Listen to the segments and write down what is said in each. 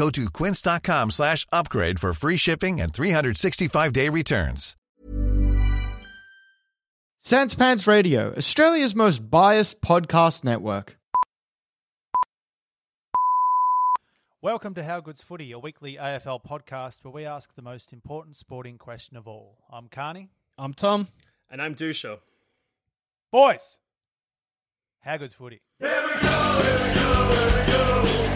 Go to quince.com slash upgrade for free shipping and 365-day returns. Sans Pants Radio, Australia's most biased podcast network. Welcome to How Good's Footy, a weekly AFL podcast where we ask the most important sporting question of all. I'm Carney. I'm Tom. And I'm Dusha. Boys, How Good's Footy. All right, I want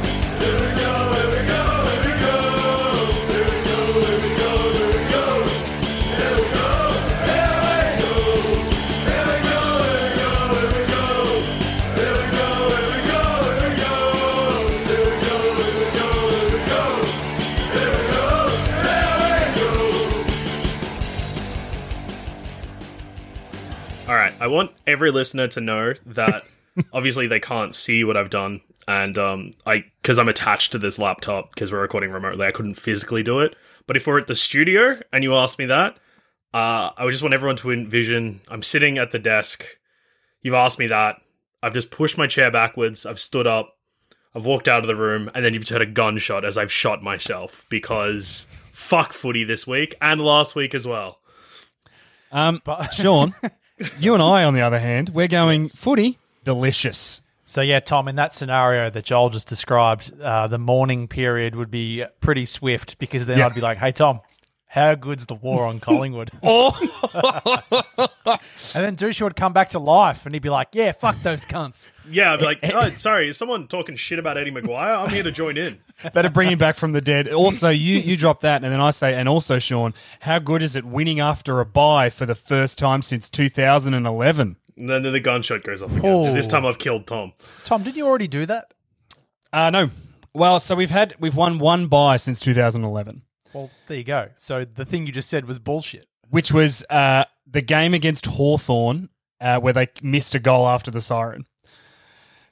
every listener to know that obviously they can't see what I've done, and um, I because I'm attached to this laptop because we're recording remotely, I couldn't physically do it. But if we're at the studio and you ask me that, uh, I would just want everyone to envision I'm sitting at the desk. You've asked me that. I've just pushed my chair backwards. I've stood up. I've walked out of the room, and then you've just heard a gunshot as I've shot myself because fuck footy this week and last week as well. Um, but- Sean, you and I, on the other hand, we're going footy delicious. So, yeah, Tom, in that scenario that Joel just described, uh, the mourning period would be pretty swift because then Yeah. I'd be like, hey, Tom, how good's the war on Collingwood? Oh, and then Dusha would come back to life and he'd be like, yeah, fuck those cunts. Yeah, I'd be like, oh, sorry, is someone talking shit about Eddie McGuire? I'm here to join in. that'd bring him back from the dead. Also, you you drop that, and then I say, and also, Sean, how good is it winning after a bye for the first time since 2011? And then the gunshot goes off again. Oh. This time I've killed Tom. Tom, didn't you already do that? Uh no. Well, so we've had we've won one bye since 2011, Well, there you go. So the thing you just said was bullshit. which was uh, the game against Hawthorn uh, where they missed a goal after the siren.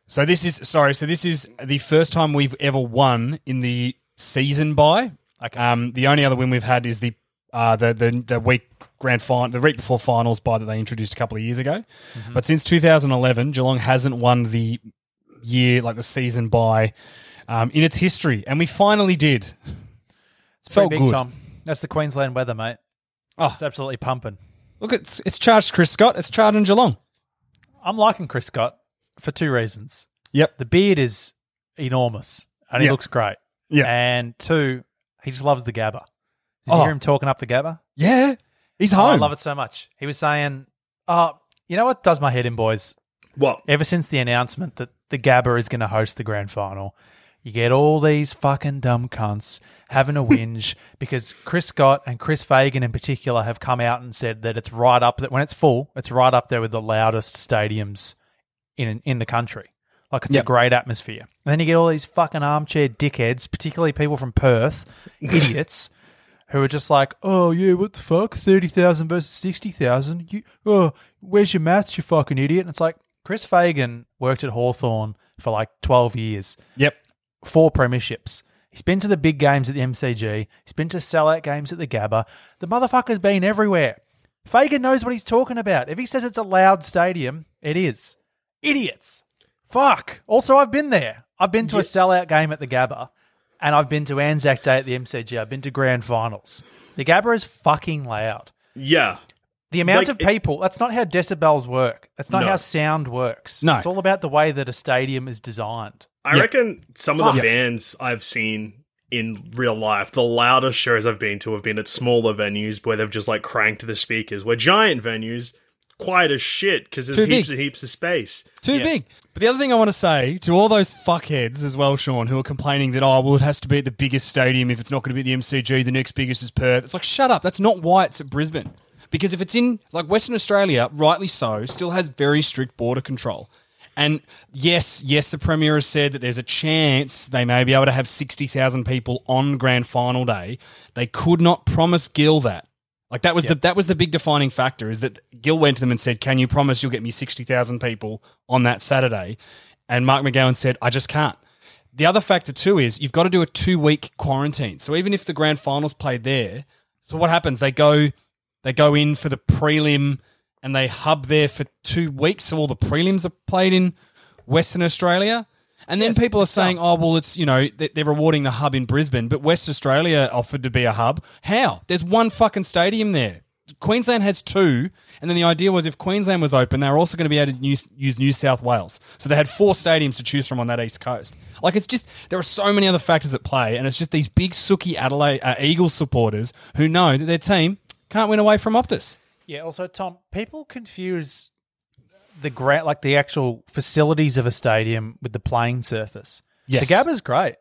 So this is sorry. So this is the first time we've ever won in the season bye. Okay. Um, the only other win we've had is the uh, the the the week grand final, the week before finals by that they introduced a couple of years ago. But since 2011, Geelong hasn't won the year like the season by um, in its history, and we finally did. It's Felt big, good. Tom. That's the Queensland weather, mate. Oh. It's absolutely pumping. Look, it's it's charged Chris Scott. It's charging Geelong. I'm liking Chris Scott for two reasons. Yep. The beard is enormous and he looks great. Yeah. And two, he just loves the Gabba. Did you Oh. hear him talking up the Gabba? Yeah, he's Oh, home. I love it so much. He was saying, "Oh, you know what does my head in, boys? What? Ever since the announcement that the Gabba is going to host the grand final, you get all these fucking dumb cunts having a whinge because Chris Scott and Chris Fagan in particular have come out and said that it's right up that when it's full, it's right up there with the loudest stadiums in in the country. Like it's Yep. a great atmosphere. And then you get all these fucking armchair dickheads, particularly people from Perth, idiots, who are just like, "Oh yeah, what the fuck? Thirty thousand versus sixty thousand? You, oh, where's your maths, you fucking idiot?" And it's like Chris Fagan worked at Hawthorn for like twelve years, Yep. four premierships. He's been to the big games at the MCG. He's been to sellout games at the Gabba. The motherfucker's been everywhere. Fagan knows what he's talking about. If he says it's a loud stadium, it is. Idiots. Fuck. Also, I've been there. I've been to a sellout game at the Gabba, and I've been to Anzac Day at the MCG. I've been to grand finals. The Gabba is fucking loud. Yeah. The amount Like, of it- people, that's not how decibels work. That's not No. how sound works. No. It's all about the way that a stadium is designed. I Yeah. reckon some of Fuck. the bands I've seen in real life. The loudest shows I've been to have been at smaller venues where they've just like cranked the speakers. Where giant venues, quiet as shit because there's Too heaps big. and heaps of space. Too Yeah. big. But the other thing I want to say to all those fuckheads as well, Sean, who are complaining that, oh, well, it has to be at the biggest stadium. If it's not going to be at the MCG, the next biggest is Perth. It's like, shut up. That's not why it's at Brisbane. Because if it's in, like, Western Australia, rightly so, still has very strict border control. And yes, yes, the Premier has said that there's a chance they may be able to have 60,000 people on grand final day. They could not promise Gill that. Like that was the that was the big defining factor is that Gill went to them and said, "Can you promise you'll get me sixty thousand people on that Saturday?" And Mark McGowan said, "I just can't." The other factor too is you've got to do a two week quarantine. So even if the grand finals played there, so what happens? They go they go in for the prelim and they hub there for two weeks. So all the prelims are played in Western Australia. And then people are saying, oh, well, it's, you know, they- they're rewarding the hub in Brisbane, but West Australia offered to be a hub. How? There's one fucking stadium there. Queensland has two. And then the idea was if Queensland was open, they were also going to be able to use, use New South Wales. So they had four stadiums to choose from on that East Coast. Like, it's just, there are so many other factors at play. And it's just these big, sooky Adelaide uh, Eagles supporters who know that their team can't win away from Optus. Yeah. Also, Tom, people confuse the ground, like the actual facilities of a stadium, with the playing surface. Yes. the Gabba's great.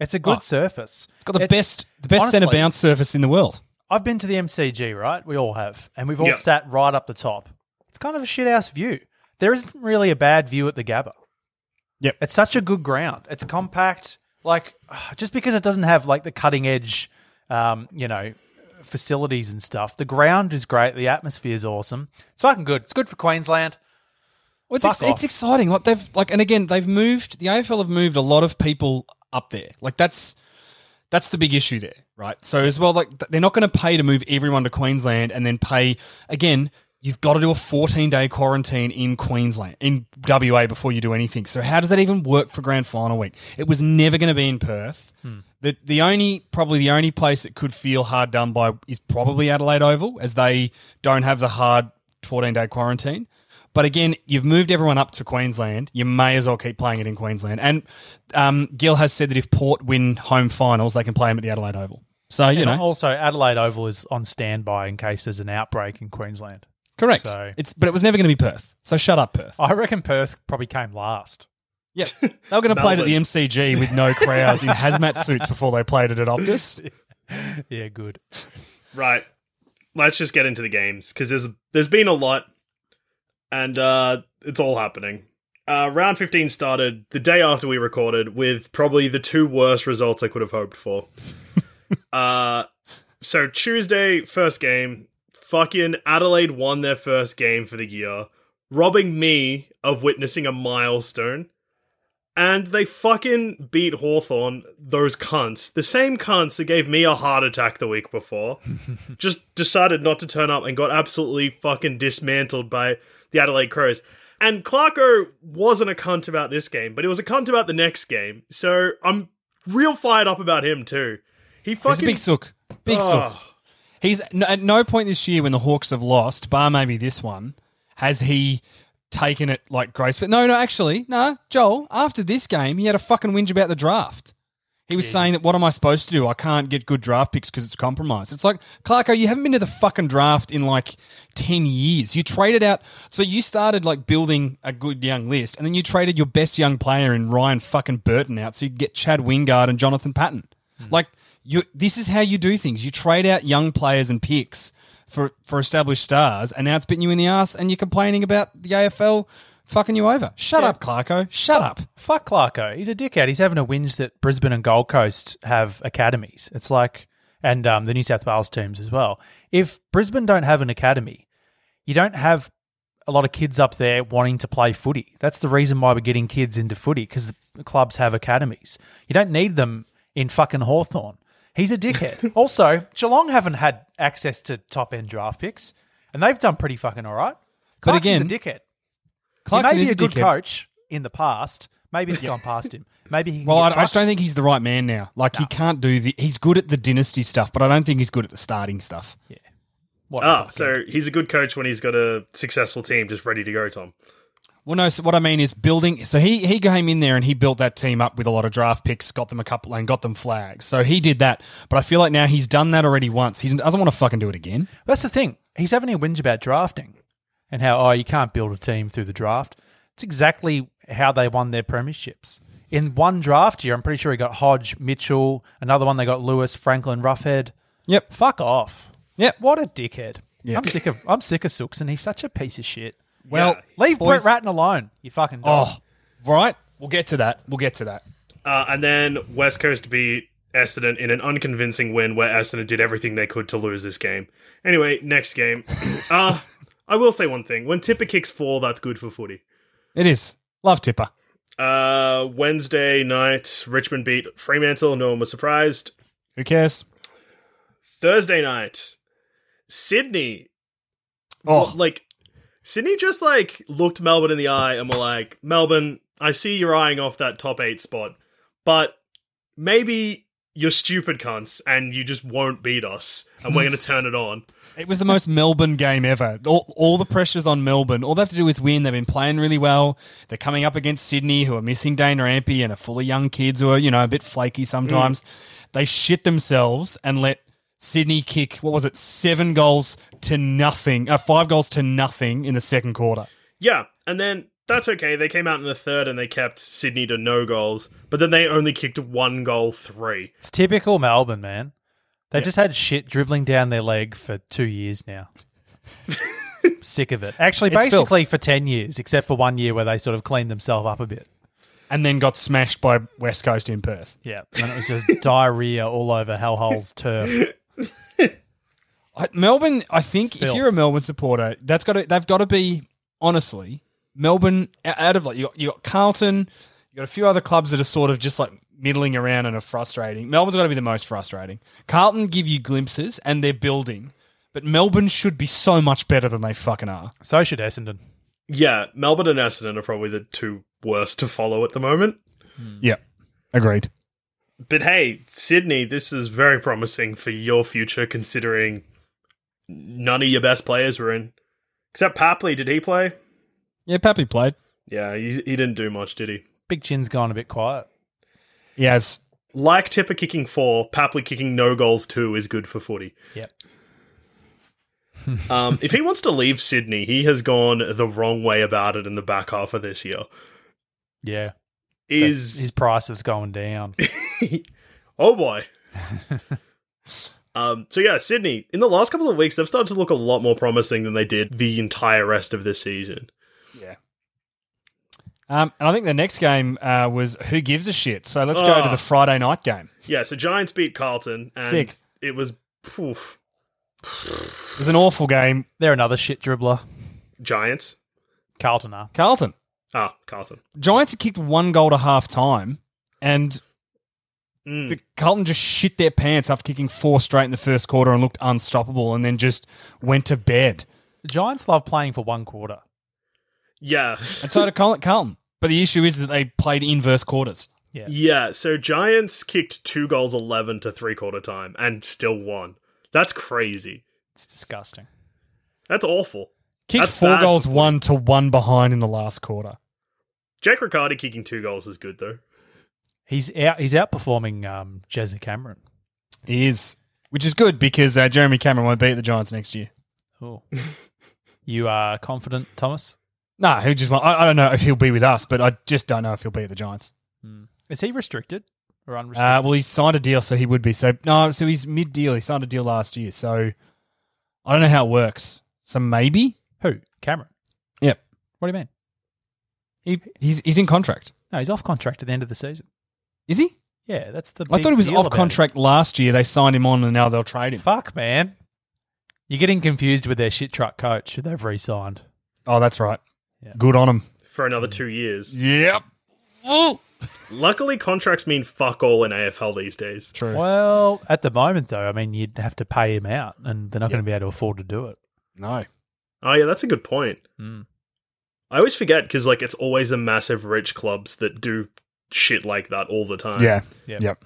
It's a good Oh. surface. It's got the best, the best centre bounce surface in the world. I've been to the MCG, right? We all have, and we've all Yeah. sat right up the top. It's kind of a shit house view. There isn't really a bad view at the Gabba. Yep. It's such a good ground. It's compact. Like just because it doesn't have like the cutting edge, um, you know, facilities and stuff, the ground is great. The atmosphere is awesome. It's fucking good. It's good for Queensland. Well, it's, Fuck ex- off. it's exciting. Like they've like, and again, they've moved. The AFL have moved a lot of people up there. Like that's that's the big issue there, right? So as well, like th- they're not going to pay to move everyone to Queensland and then pay again. You've got to do a 14 day quarantine in Queensland, in WA before you do anything. So how does that even work for grand final week? It was never going to be in Perth. Hmm. The the only probably the only place that could feel hard done by is probably Adelaide Oval, as they don't have the hard 14 day quarantine. But again, you've moved everyone up to Queensland. You may as well keep playing it in Queensland. And um, Gill has said that if Port win home finals, they can play them at the Adelaide Oval. So you And know, also Adelaide Oval is on standby in case there's an outbreak in Queensland. correct. so- It's but it was never going to be Perth. So shut up, Perth. I reckon Perth probably came last. Yeah, they were going to play it at the MCG with no crowds in hazmat suits before they played it at Optus. Yeah, good. Right. Let's just get into the games because there's there's been a lot, and uh, it's all happening. Uh, round 15 started the day after we recorded with probably the two worst results I could have hoped for. uh, so Tuesday, first game, fucking Adelaide won their first game for the year, robbing me of witnessing a milestone. And they fucking beat Hawthorn, those cunts. The same cunts that gave me a heart attack the week before. just decided not to turn up and got absolutely fucking dismantled by the Adelaide Crows. And Clarko wasn't a cunt about this game, but he was a cunt about the next game. So I'm real fired up about him too. He fucking He's a big sook. Big sook. Oh, He's no, at no point this year when the Hawks have lost, bar maybe this one, has he taken it like gracefully. No, no, actually, no. Joel, after this game, he had a fucking whinge about the draft. He was saying that what am I supposed to do? I can't get good draft picks because it's compromised. It's like Clarko, you haven't been to the fucking draft in like ten years. You traded out, so you started like building a good young list, and then you traded your best young player in Ryan fucking Burton out, so you get Chad Wingard and Jonathan Patton. Hmm. Like you, this is how you do things. You trade out young players and picks for for established stars, and now it's bitten you in the ass, and you're complaining about the AFL fucking you over. Shut up, Clarko. Shut up. Fuck Clarko. He's a dickhead. He's having a whinge that Brisbane and Gold Coast have academies. It's like, and um, the New South Wales teams as well. If Brisbane don't have an academy, you don't have a lot of kids up there wanting to play footy. That's the reason why we're getting kids into footy because the clubs have academies. You don't need them in fucking Hawthorn. He's a dickhead. also, Geelong haven't had access to top end draft picks, and they've done pretty fucking all right. But Clarkson's again, a dickhead. Clarkson he may is be a, a good dickhead. coach in the past. Maybe it's gone past him. Maybe he. Can Well, I, get I just don't think he's the right man now. Like he can't do the. He's good at the dynasty stuff, but I don't think he's good at the starting stuff. Yeah. What a ah, fucking- so he's a good coach when he's got a successful team just ready to go, Tom. Well, no. So what I mean is building. So he he came in there and he built that team up with a lot of draft picks, got them a couple and got them flags. So he did that. But I feel like now he's done that already once. He doesn't want to fucking do it again. That's the thing. He's having a whinge about drafting and how, oh, you can't build a team through the draft. It's exactly how they won their premierships. In one draft year, I'm pretty sure he got Hodge, Mitchell, another one they got Lewis, Franklin, Roughead. Yep. Fuck off. Yep. What a dickhead. Yep. I'm sick of I'm sick of Sooks and he's such a piece of shit. Well, Leave boys- Brett Ratten alone. You fucking dog. Oh, right. We'll get to that. We'll get to that. Uh, and then West Coast beat Essendon in an unconvincing win where Essendon did everything they could to lose this game. Anyway, next game. uh, I will say one thing. When Tipper kicks four, that's good for footy. It is. Love Tipper. Uh, Wednesday night, Richmond beat Fremantle. No one was surprised. Who cares? Thursday night, Sydney. Oh, like Sydney just like looked Melbourne in the eye and were like, Melbourne, I see you're eyeing off that top eight spot, but maybe you're stupid cunts and you just won't beat us, and we're going to turn it on. It was the most Melbourne game ever. All, all the pressure's on Melbourne. All they have to do is win. They've been playing really well. They're coming up against Sydney, who are missing Dane Rampe and are full of young kids who are, you know, a bit flaky sometimes. They shit themselves and let Sydney kick, what was it, seven goals to nothing, uh, five goals to nothing in the second quarter. Yeah, and then that's okay. They came out in the third and they kept Sydney to no goals, but then they only kicked one goal three. It's typical Melbourne, man. They've just had shit dribbling down their leg for two years now. Sick of it. Actually, It's basically for 10 years, except for one year where they sort of cleaned themselves up a bit. And then got smashed by West Coast in Perth. Yeah. And it was just diarrhea all over Hellhole's turf. I- Melbourne, I think if you're a Melbourne supporter, that's got to they've got to be honestly Melbourne out of like you got, you got Carlton, you got a few other clubs that are sort of just like middling around and are frustrating. Melbourne's got to be the most frustrating. Carlton give you glimpses and they're building, but Melbourne should be so much better than they fucking are. So should Essendon. Yeah, Melbourne and Essendon are probably the two worst to follow at the moment. Hmm. Yeah, agreed. But hey, Sydney, this is very promising for your future considering none of your best players were in. Except Papley, did he play? Yeah, Papley played. Yeah, he, he didn't do much, did he? Big Chin's gone a bit quiet. He has. Like Tipper kicking four, Papley kicking no goals two is good for footy. Yep. Um, if he wants to leave Sydney, he has gone the wrong way about it in the back half of this year. Yeah. Is His price is going down. oh boy. um, so yeah, Sydney in the last couple of weeks they've started to look a lot more promising than they did the entire rest of this season. Yeah. Um, and I think the next game uh, was who gives a shit. So let's go to Ah. the Friday night game. Yeah, so Giants beat Carlton, and Sick. it was poof, It was an awful game. They're another shit dribbler. Giants. Carlton are. Carlton. Ah, Carlton. Giants had kicked one goal to half time, and Mm. the Carlton just shit their pants after kicking four straight in the first quarter and looked unstoppable, and then just went to bed. The Giants love playing for one quarter. Yeah, And so did Carl- Carlton. But the issue is that they played inverse quarters. Yeah. yeah. So Giants kicked two goals, eleven to three quarter time, and still won. That's crazy. It's disgusting. That's awful. Kicked That's four bad goals, one to one behind in the last quarter. Jake Riccardi kicking two goals is good though. He's out. He's outperforming um, Jezza Cameron. He is, which is good because uh, Jeremy Cameron won't beat the Giants next year. Oh. you are confident, Thomas? Nah, he just. I, I don't know if he'll be with us, but I just don't know if he'll beat the Giants. Is he restricted or unrestricted? Uh, well, he signed a deal, so he would be. So no, so he's mid deal. He signed a deal last year, so I don't know how it works. So maybe. Who? Cameron. Yep. What do you mean? He he's he's in contract. No, he's off contract at the end of the season. Is he? Yeah, that's the. I thought he was off contract last year. They signed him on, and now they'll trade him. Fuck, man. You're getting confused with their shit truck coach they've re-signed. Oh, that's right. Yeah. Good on him. for another two years. Yep. Ooh. Luckily, contracts mean fuck all in AFL these days. True. Well, at the moment, though, I mean, you'd have to pay him out, and they're not going to be able to afford to do it. No. Oh yeah, that's a good point. Mm. I always forget because like it's always the massive rich clubs that do shit like that all the time. Yeah. Yep. Yep.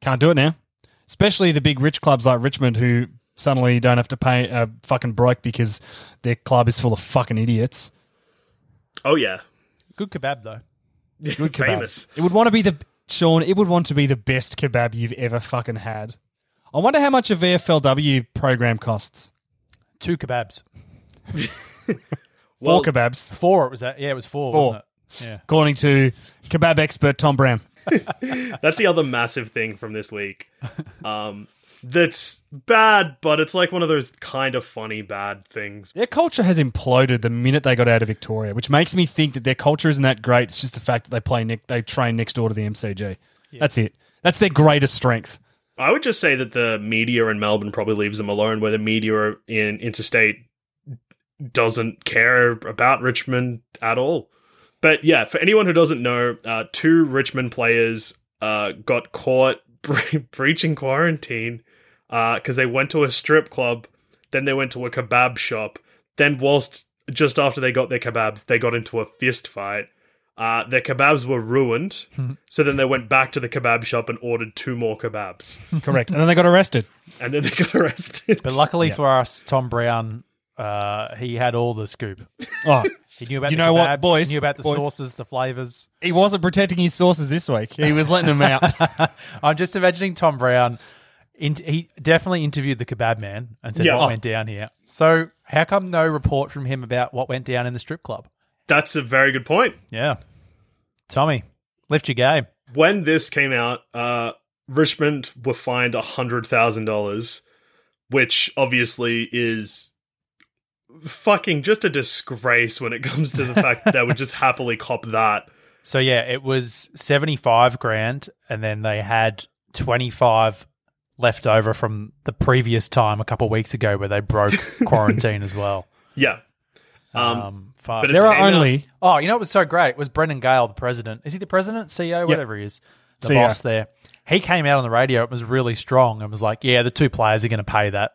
Can't do it now. Especially the big rich clubs like Richmond who suddenly don't have to pay a fucking broke because their club is full of fucking idiots. Oh yeah, Good kebab though. Good kebab. famous. It would want to be the Sean. It would want to be the best kebab you've ever fucking had. I wonder how much a VFLW program costs. Two kebabs. Four kebabs, Four. It was that. Yeah, it was four. Four. Wasn't it? Yeah. according to kebab expert Tom Brown. That's the other massive thing from this week. Um, that's bad, but it's like one of those kind of funny bad things. Their culture has imploded the minute they got out of Victoria, which makes me think that their culture isn't that great. It's just the fact that they play ne- they train next door to the MCG. That's it. That's their greatest strength. I would just say that the media in Melbourne probably leaves them alone, where the media in interstate doesn't care about Richmond at all. But yeah, for anyone who doesn't know, uh, two Richmond players uh, got caught bre- breaching quarantine because they went to a strip club, then they went to a kebab shop, then whilst just after they got their kebabs, they got into a fist fight. Uh, their kebabs were ruined, so then they went back to the kebab shop and ordered two more kebabs, Correct. and then they got arrested. and then they got arrested. But luckily for us, Tom Brown, uh, he had all the scoop. Oh, He knew about You the know what, kebabs, boys? He knew about the Boys. sauces, the flavors. he wasn't protecting his sources this week. He was letting them out. I'm just imagining Tom Brown. In, he definitely interviewed the kebab man and said Yeah. what went down here. So how come no report from him about what went down in the strip club? That's a very good point. Yeah, Tommy, lift your game. When this came out, uh, Richmond were fined hundred thousand dollars, which obviously is fucking just a disgrace when it comes to the fact that they would just happily cop that. So yeah, it was 75 grand and then they had 25 left over from the previous time a couple of weeks ago where they broke quarantine as well. Yeah. Um, Um, fuck. but there are came out- only oh, you know what was so great was Brendan Gale, the president. Is he the president, CEO, whatever he is, the CEO. boss there. He came out on the radio. It was really strong and was like, "Yeah, the two players are going to pay that.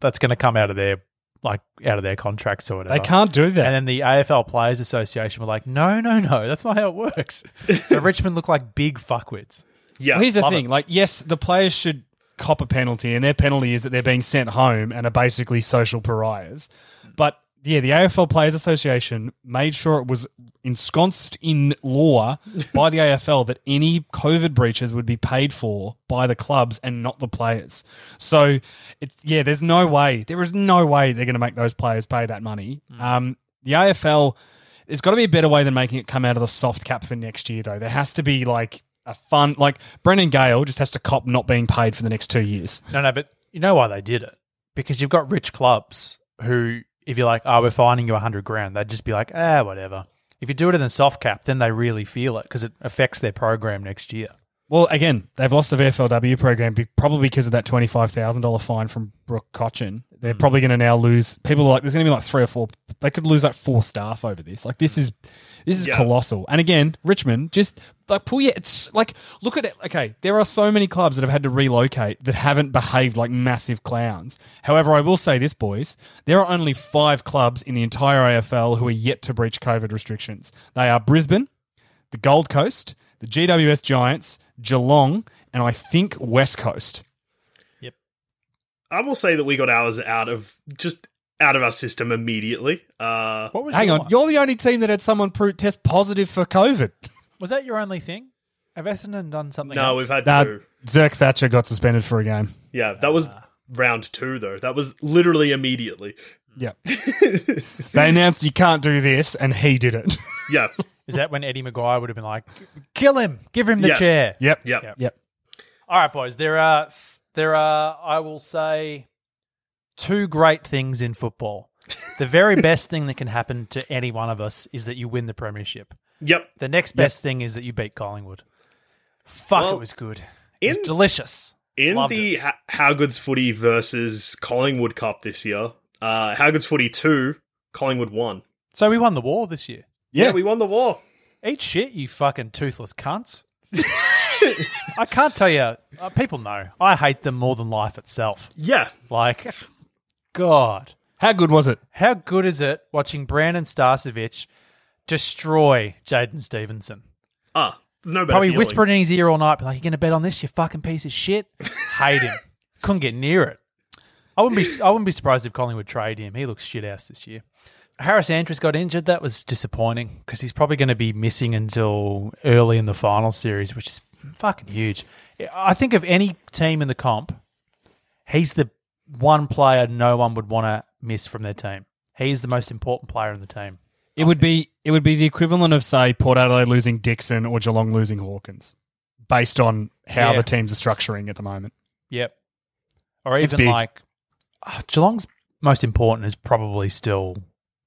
That's going to come out of their like out of their contracts or whatever." they can't do that. And then the AFL Players Association were like, no, no, no, that's not how it works. so Richmond look like big fuckwits. yeah. Well, here's the Love thing: like, yes, the players should cop a penalty, and their penalty is that they're being sent home and are basically social pariahs. But yeah, the AFL Players Association made sure it was ensconced in law by the AFL that any COVID breaches would be paid for by the clubs and not the players. So it's yeah, there's no way, there is no way they're going to make those players pay that money. Um, the AFL. There's got to be a better way than making it come out of the soft cap for next year, though. There has to be like a fun, like Brendan Gale just has to cop not being paid for the next two years. No, no, but you know why they did it? Because you've got rich clubs who, if you're like, oh, we're fining you a hundred grand, they'd just be like, ah, whatever. If you do it in the soft cap, then they really feel it because it affects their program next year. Well, again, they've lost the VFLW program probably because of that twenty five thousand dollar fine from Brooke Cotchin. They're mm. probably going to now lose. People are like, there's going to be like three or four. They could lose like four staff over this. Like this is this is Yeah. colossal. And again, Richmond just like pull your. It's like look at it. Okay, there are so many clubs that have had to relocate that haven't behaved like massive clowns. However, I will say this, boys, there are only five clubs in the entire AFL who are yet to breach COVID restrictions. They are Brisbane, the Gold Coast, the GWS Giants, Geelong, and I think West Coast. Yep. I will say that we got ours out of just out of our system immediately. Uh, What was Hang on, one? you're the only team that had someone pro- test positive for COVID. Was that your only thing? Have Essendon done something? no, else? we've had Nah, two. Zerk Thatcher got suspended for a game. Yeah, that was round two though. That was literally immediately. Yep. they announced you can't do this, and he did it. Yeah, Is that when Eddie McGuire would have been like, kill him, give him the Yes. chair? yep. yep, Yep. All right, boys. There are there are I will say two great things in football. The very best thing that can happen to any one of us is that you win the premiership. Yep. The next best thing is that you beat Collingwood. Fuck, Well, it was good. It was in- delicious. In Loved the it. ha- How Good's Footy versus Collingwood Cup this year, uh, How Good's Footy 2, Collingwood won. So we won the war this year. Yeah. we won the war. Eat shit, you fucking toothless cunts. I can't tell you. Uh, people know I hate them more than life itself. Yeah. Like, God. How good was it? How good is it watching Brandon Starcevich destroy Jaidyn Stephenson? Ah, there's no better Probably feeling. whispering in his ear all night, like, you're gonna bet on this, you fucking piece of shit?" Hate him. Couldn't get near it. I wouldn't be. I wouldn't be surprised if Collingwood trade him. He looks shit house this year. Harris Andrews got injured. That was disappointing because he's probably going to be missing until early in the final series, which is fucking huge. I think of any team in the comp, he's the one player no one would want to miss from their team. He's the most important player in the team. It would be it would be the equivalent of say Port Adelaide losing Dixon or Geelong losing Hawkins, based on how Yeah. the teams are structuring at the moment. Yep. Or even like Ah, Geelong's most important is probably still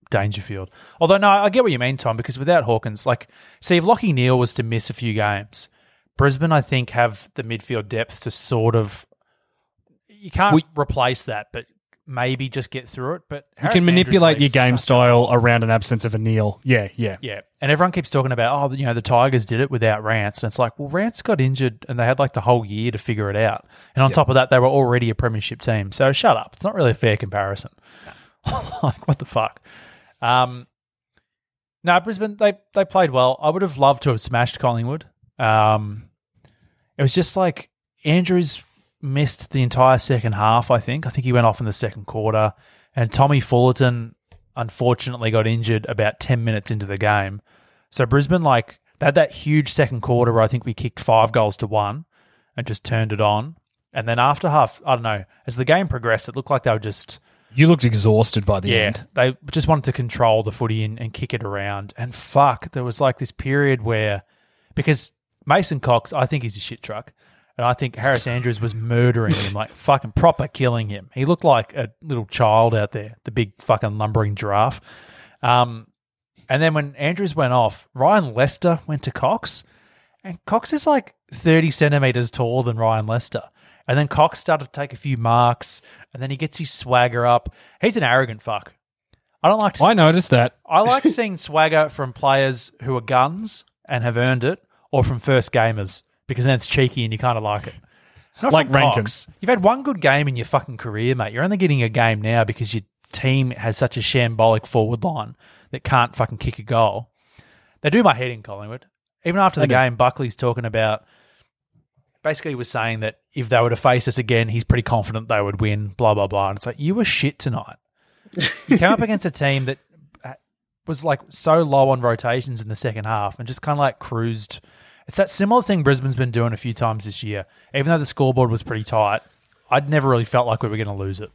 Dangerfield. Although no, I get what you mean, Tom, because without Hawkins, like see if Lachie Neale was to miss a few games, Brisbane I think have the midfield depth to sort of you can't We- replace that, but maybe just get through it. But You Harris can manipulate your game such a style around an absence of a Neale. Yeah, yeah. yeah, and everyone keeps talking about, oh, you know, the Tigers did it without Rance, and it's like, well, Rance got injured, and they had like the whole year to figure it out. And on top of that, they were already a premiership team. So shut up. It's not really a fair comparison. like what the fuck? Um, no, Brisbane they they played well. I would have loved to have smashed Collingwood. Um, it was just like Andrews missed the entire second half. I think. I think he went off in the second quarter, and Tommy Fullarton unfortunately got injured about ten minutes into the game. So Brisbane like they had that huge second quarter where I think we kicked five goals to one and just turned it on. And then after half, I don't know, as the game progressed, it looked like they were just You looked exhausted by the yeah, end. they just wanted to control the footy and, and kick it around. And fuck, there was like this period where because Mason Cox, I think he's a shit truck. And I think Harris Andrews was murdering him, like fucking proper killing him. He looked like a little child out there, the big fucking lumbering giraffe. Um, and then when Andrews went off, Ryan Lester went to Cox. And Cox is like 30 centimeters taller than Ryan Lester. And then Cox started to take a few marks, and then he gets his swagger up. He's an arrogant fuck. I don't like. To, I noticed that. I like seeing swagger from players who are guns and have earned it, or from first gamers because then it's cheeky and you kind of like it. Not Like Rankine. Cox. You've had one good game in your fucking career, mate. You're only getting a game now because your team has such a shambolic forward line that can't fucking kick a goal. They do my head in Collingwood. Even after the game, Buckley's talking about basically he was saying that if they were to face us again, he's pretty confident they would win, blah, blah, blah. And it's like, you were shit tonight. You came up against a team that uh, was like so low on rotations in the second half and just kind of like cruised. It's that similar thing Brisbane's been doing a few times this year. Even though the scoreboard was pretty tight, I'd never really felt like we were going to lose it.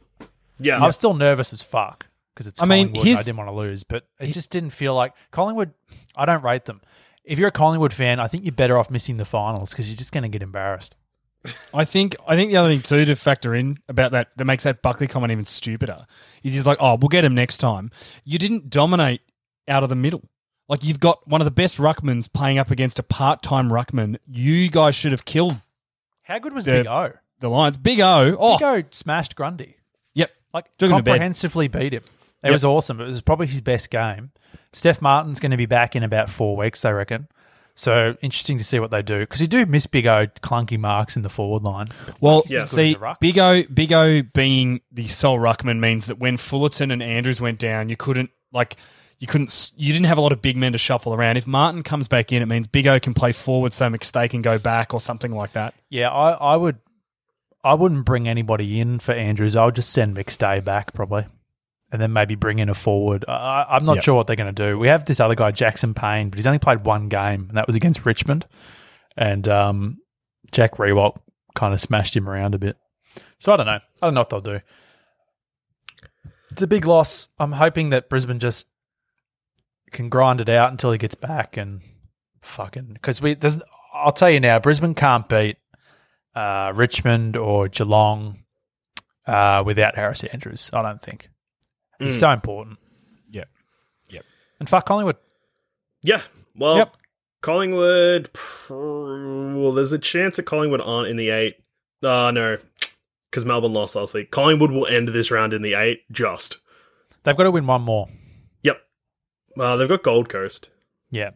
Yeah, I was still nervous as fuck because it's I mean, Collingwood. and here's- I didn't want to lose, but it just didn't feel like Collingwood. I don't rate them. If you're a Collingwood fan, I think you're better off missing the finals because you're just going to get embarrassed. I think I think the other thing too to factor in about that that makes that Buckley comment even stupider is he's like, oh, we'll get him next time. You didn't dominate out of the middle. Like you've got one of the best ruckmans playing up against a part-time ruckman. You guys should have killed How good was The- Big O? the Lions. Big O. Oh, Big O smashed Grundy. yep. Like Took him comprehensively beat him. It Yep. was awesome. It was probably his best game. Stef Martin's going to be back in about four weeks, I reckon. So interesting to see what they do because you do miss Big O clunky marks in the forward line. Well, Yeah. see, Good as a ruck. Big O, Big O being the sole ruckman means that when Fullarton and Andrews went down, you couldn't like you couldn't you didn't have a lot of big men to shuffle around. If Martin comes back in, it means Big O can play forward, so McStay can go back or something like that. Yeah, I, I would. I wouldn't bring anybody in for Andrews. I would just send McStay back probably, and then maybe bring in a forward. I, I'm not Yep. sure what they're going to do. We have this other guy, Jackson Payne, but he's only played one game, and that was against Richmond. And um, Jack Riewoldt kind of smashed him around a bit. So I don't know. I don't know what they'll do. It's a big loss. I'm hoping that Brisbane just can grind it out until he gets back and fucking because we there's. I'll tell you now, Brisbane can't beat uh, Richmond or Geelong uh, without Harris Andrews. I don't think he's Mm. so important. Yep. Yep. And fuck Collingwood. Yeah. Well, Yep. Collingwood. Well, there's a chance that Collingwood aren't in the eight. Uh, no, because Melbourne lost last week. Collingwood will end this round in the eight. Just. They've got to win one more. Yep. Uh, they've got Gold Coast. Yeah,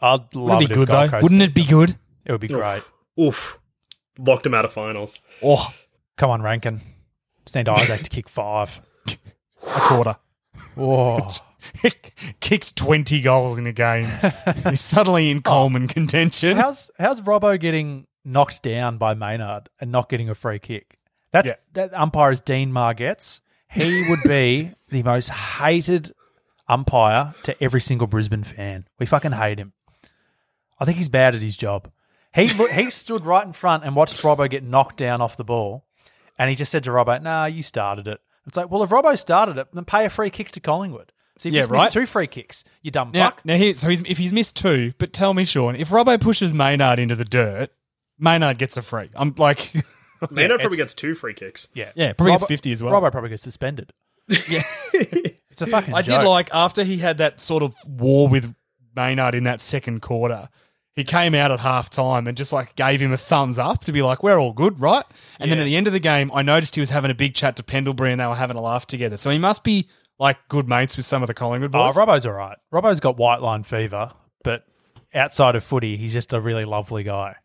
I'd love Wouldn't it it be if good Gold though? Coast- Wouldn't it be good? It would be great. Oof. Oof. Locked them out of finals. Oh, Come on, Rankine. Just need Izak to kick five. a quarter. Whoa. Kicks twenty goals in a game. He's suddenly in Coleman contention. how's how's Robbo getting knocked down by Maynard and not getting a free kick? That's Yeah. that umpire is Dean Margetts. He would be the most hated umpire to every single Brisbane fan. We fucking hate him. I think he's bad at his job. He he stood right in front and watched Robbo get knocked down off the ball, and he just said to Robbo, "Nah, you started it." It's like, well, if Robbo started it, then pay a free kick to Collingwood. So you Yeah, just right. missed two free kicks. You dumb Now, fuck. now he, so he's, if he's missed two, but tell me, Sean, if Robbo pushes Maynard into the dirt, Maynard gets a free. I'm like, Maynard probably gets two free kicks. Yeah, Yeah, probably gets 50 as well. Robbo probably gets suspended. yeah. It's a fucking. I joke. did like after he had that sort of war with Maynard in that second quarter. He came out at half time and just like gave him a thumbs up to be like, we're all good, right? And then at the end of the game, I noticed he was having a big chat to Pendlebury and they were having a laugh together. So he must be like good mates with some of the Collingwood Oh, boys. Robbo's all right. Robbo's got white line fever, but outside of footy, he's just a really lovely guy.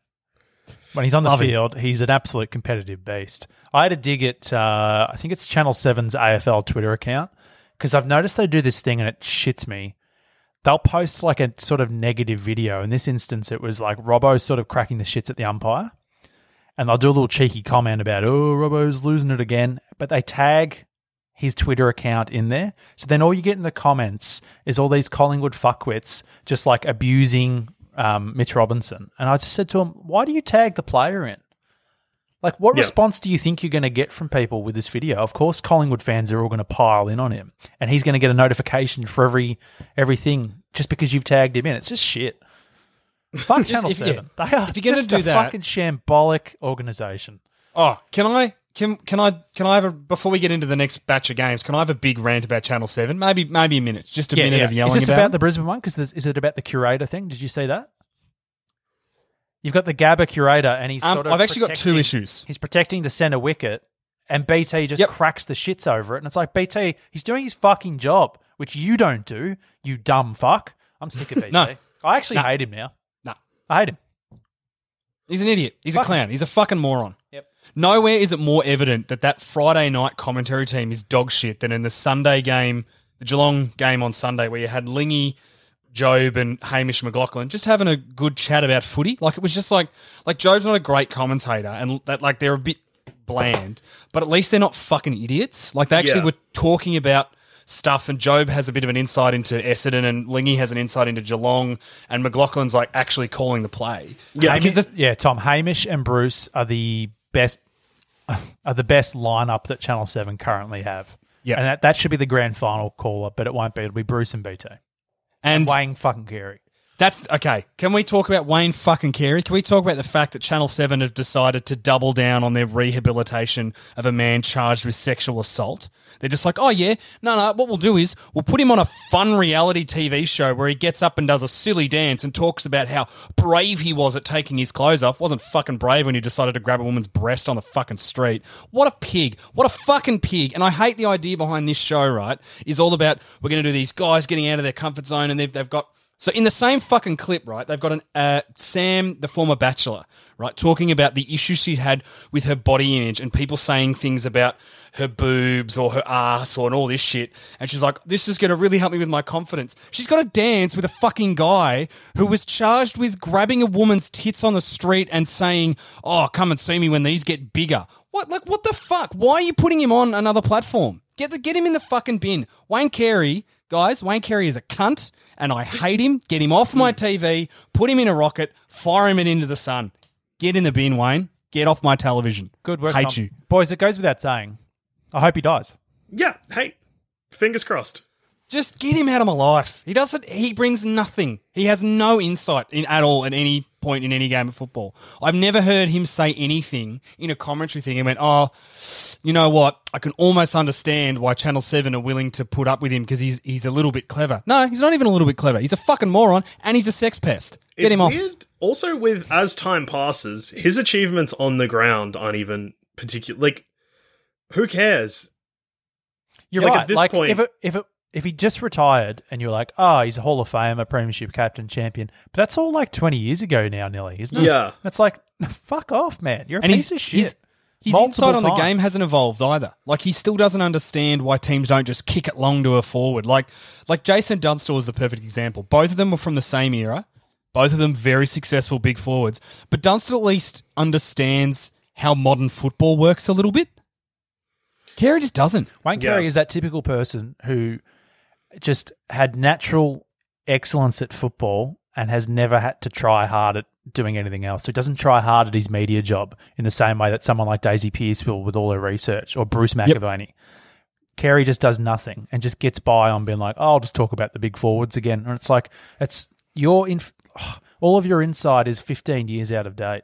When he's on the Love him. field, he's an absolute competitive beast. I had a dig at, uh, I think it's Channel 7's AFL Twitter account, because I've noticed they do this thing and it shits me. They'll post like a sort of negative video. In this instance, it was like Robbo sort of cracking the shits at the umpire. And they'll do a little cheeky comment about, oh, Robbo's losing it again. But they tag his Twitter account in there. So then all you get in the comments is all these Collingwood fuckwits just like abusing um, Mitch Robinson. And I just said to him, why do you tag the player in? Like, what Yeah. response do you think you're going to get from people with this video? Of course, Collingwood fans are all going to pile in on him, and he's going to get a notification for every everything just because you've tagged him in. It's just shit. Fuck Just Channel if- yeah. Seven. They are If you're gonna just do a that- fucking shambolic organization. Oh, can I can can I can I have a before we get into the next batch of games? Can I have a big rant about Channel Seven? Maybe maybe a minute, just a minute of yelling Is this about. about the Brisbane one? Because is it about the curator thing? Did you see that? You've got the Gabba curator, and he's Um, sort of. I've actually got two protecting- issues. He's protecting the centre wicket, and BT just Yep. cracks the shits over it, and it's like BT, he's doing his fucking job, which you don't do, you dumb fuck. I'm sick of BT. No. I actually hate him now. Nah. I hate him. He's an idiot. He's a clown. He's a fucking moron. Yep. Nowhere is it more evident that that Friday night commentary team is dog shit than in the Sunday game, the Geelong game on Sunday, where you had Lingy, Jobe, and Hamish McLachlan just having a good chat about footy. Like it was just like like Jobe's not a great commentator, and that like they're a bit bland, but at least they're not fucking idiots. Like they actually Yeah. were talking about stuff, and Jobe has a bit of an insight into Essendon, and Lingy has an insight into Geelong, and McLachlan's like actually calling the play. Yeah, because the, yeah, Tom Hamish and Bruce are the best are the best lineup that Channel Seven currently have. Yeah. and that, that should be the grand final caller, but it won't be. It'll be Bruce and BT and Wayne fucking Carey. That's okay. Can we talk about Wayne fucking Carey? Can we talk about the fact that Channel 7 have decided to double down on their rehabilitation of a man charged with sexual assault? They're just like, oh, yeah, no, no, what we'll do is we'll put him on a fun reality TV show where he gets up and does a silly dance and talks about how brave he was at taking his clothes off. Wasn't fucking brave when he decided to grab a woman's breast on the fucking street. What a pig. What a fucking pig. And I hate the idea behind this show, right? Is all about we're going to do these guys getting out of their comfort zone and they've, they've got so in the same fucking clip, right? They've got an uh, Sam, the former bachelor, right, talking about the issues she had with her body image and people saying things about her boobs or her ass or and all this shit. And she's like, "This is going to really help me with my confidence." She's got to dance with a fucking guy who was charged with grabbing a woman's tits on the street and saying, "Oh, come and see me when these get bigger." What, like, what the fuck? Why are you putting him on another platform? Get the, get him in the fucking bin. Wayne Carey, guys, Wayne Carey is a cunt, and I hate him. Get him off my TV. Put him in a rocket. Fire him into the sun. Get in the bin, Wayne. Get off my television. Good work, Hate Tom. you. boys. It goes without saying. I hope he dies. Yeah, hey, fingers crossed. Just get him out of my life. He doesn't. He brings nothing. He has no insight in at all at any point in any game of football. I've never heard him say anything in a commentary thing. He went, "Oh, you know what? I can almost understand why Channel Seven are willing to put up with him because he's he's a little bit clever. No, he's not even a little bit clever. He's a fucking moron and he's a sex pest. Get it's him off. weird. Also, with as time passes, his achievements on the ground aren't even particular. Like, who cares? You're Like, at this like point- if it, if it, if he just retired and you're like, oh, he's a Hall of Famer, a Premiership captain, champion, but that's all like 20 years ago now, nearly, isn't it? Yeah. It's like, fuck off, man. You're a and piece he's, of shit. he's his Multiple insight on the game hasn't evolved either. Like he still doesn't understand why teams don't just kick it long to a forward. Like like Jason Dunstall is the perfect example. Both of them were from the same era. Both of them very successful big forwards. But Dunstall at least understands how modern football works a little bit. Carey just doesn't. Wayne Yeah. Carey is that typical person who just had natural excellence at football and has never had to try hard at doing anything else. So he doesn't try hard at his media job in the same way that someone like Daisy Pearce will with all her research or Bruce McAvaney. Carey just does nothing and just gets by on being like, oh, I'll just talk about the big forwards again. And it's like, it's your, inf- all of your insight is 15 years out of date.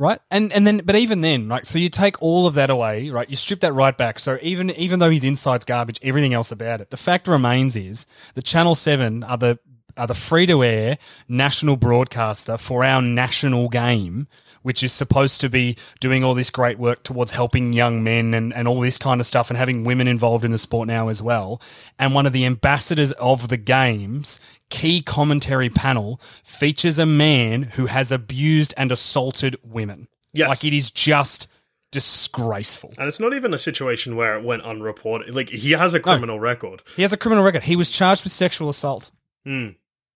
Right? And and then, but even then, right? So you take all of that away, right? You strip that right back. So even even though his inside's garbage, everything else about it, the fact remains is the Channel Seven are the are the free to air national broadcaster for our national game. Which is supposed to be doing all this great work towards helping young men and, and all this kind of stuff and having women involved in the sport now as well. And one of the ambassadors of the games key commentary panel features a man who has abused and assaulted women. Yes. Like it is just disgraceful. And it's not even a situation where it went unreported. Like he has a criminal record. He has a criminal record. He was charged with sexual assault. Hmm.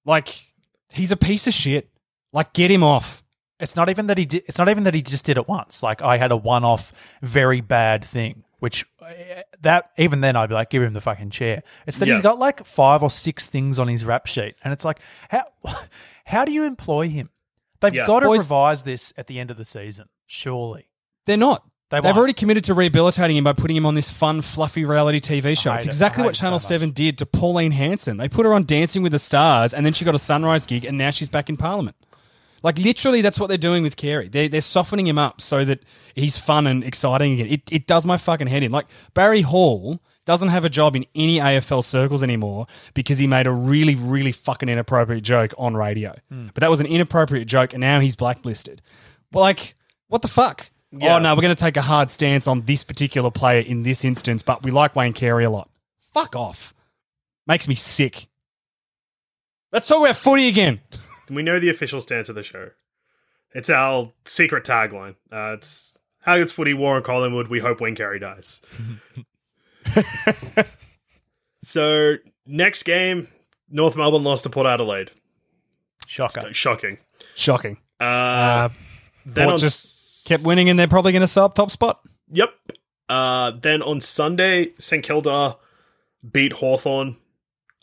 Like he's a piece of shit. Like get him off. It's not even that he did. It's not even that he just did it once. Like I had a one-off, very bad thing. Which uh, that even then I'd be like, give him the fucking chair. It's that Yeah. he's got like five or six things on his rap sheet, and it's like, how how do you employ him? They've Yeah. got to Boys- revise this at the end of the season, surely. They're not. They They've already committed to rehabilitating him by putting him on this fun, fluffy reality TV show. It's exactly I what it Channel so 7 did to Pauline Hanson. They put her on Dancing with the Stars, and then she got a Sunrise gig, and now she's back in Parliament. Like, literally, that's what they're doing with Carey. They're, they're softening him up so that he's fun and exciting again. It, it does my fucking head in. Like, Barry Hall doesn't have a job in any AFL circles anymore because he made a really, really fucking inappropriate joke on radio. Hmm. But that was an inappropriate joke, and now he's blacklisted. But, like, what the fuck? Yeah. Oh, no, we're going to take a hard stance on this particular player in this instance, but we like Wayne Carey a lot. Fuck off. Makes me sick. Let's talk about footy again. We know the official stance of the show. It's our secret tagline. Uh, it's Haggott's footy, war on Collingwood. We hope Wayne Carey dies. so next game, North Melbourne lost to Port Adelaide. Shocker. Shocking. Shocking. Uh, Uh, then Port on just kept winning and they're probably going to sub top spot. Yep. Uh, then on Sunday, St Kilda beat Hawthorn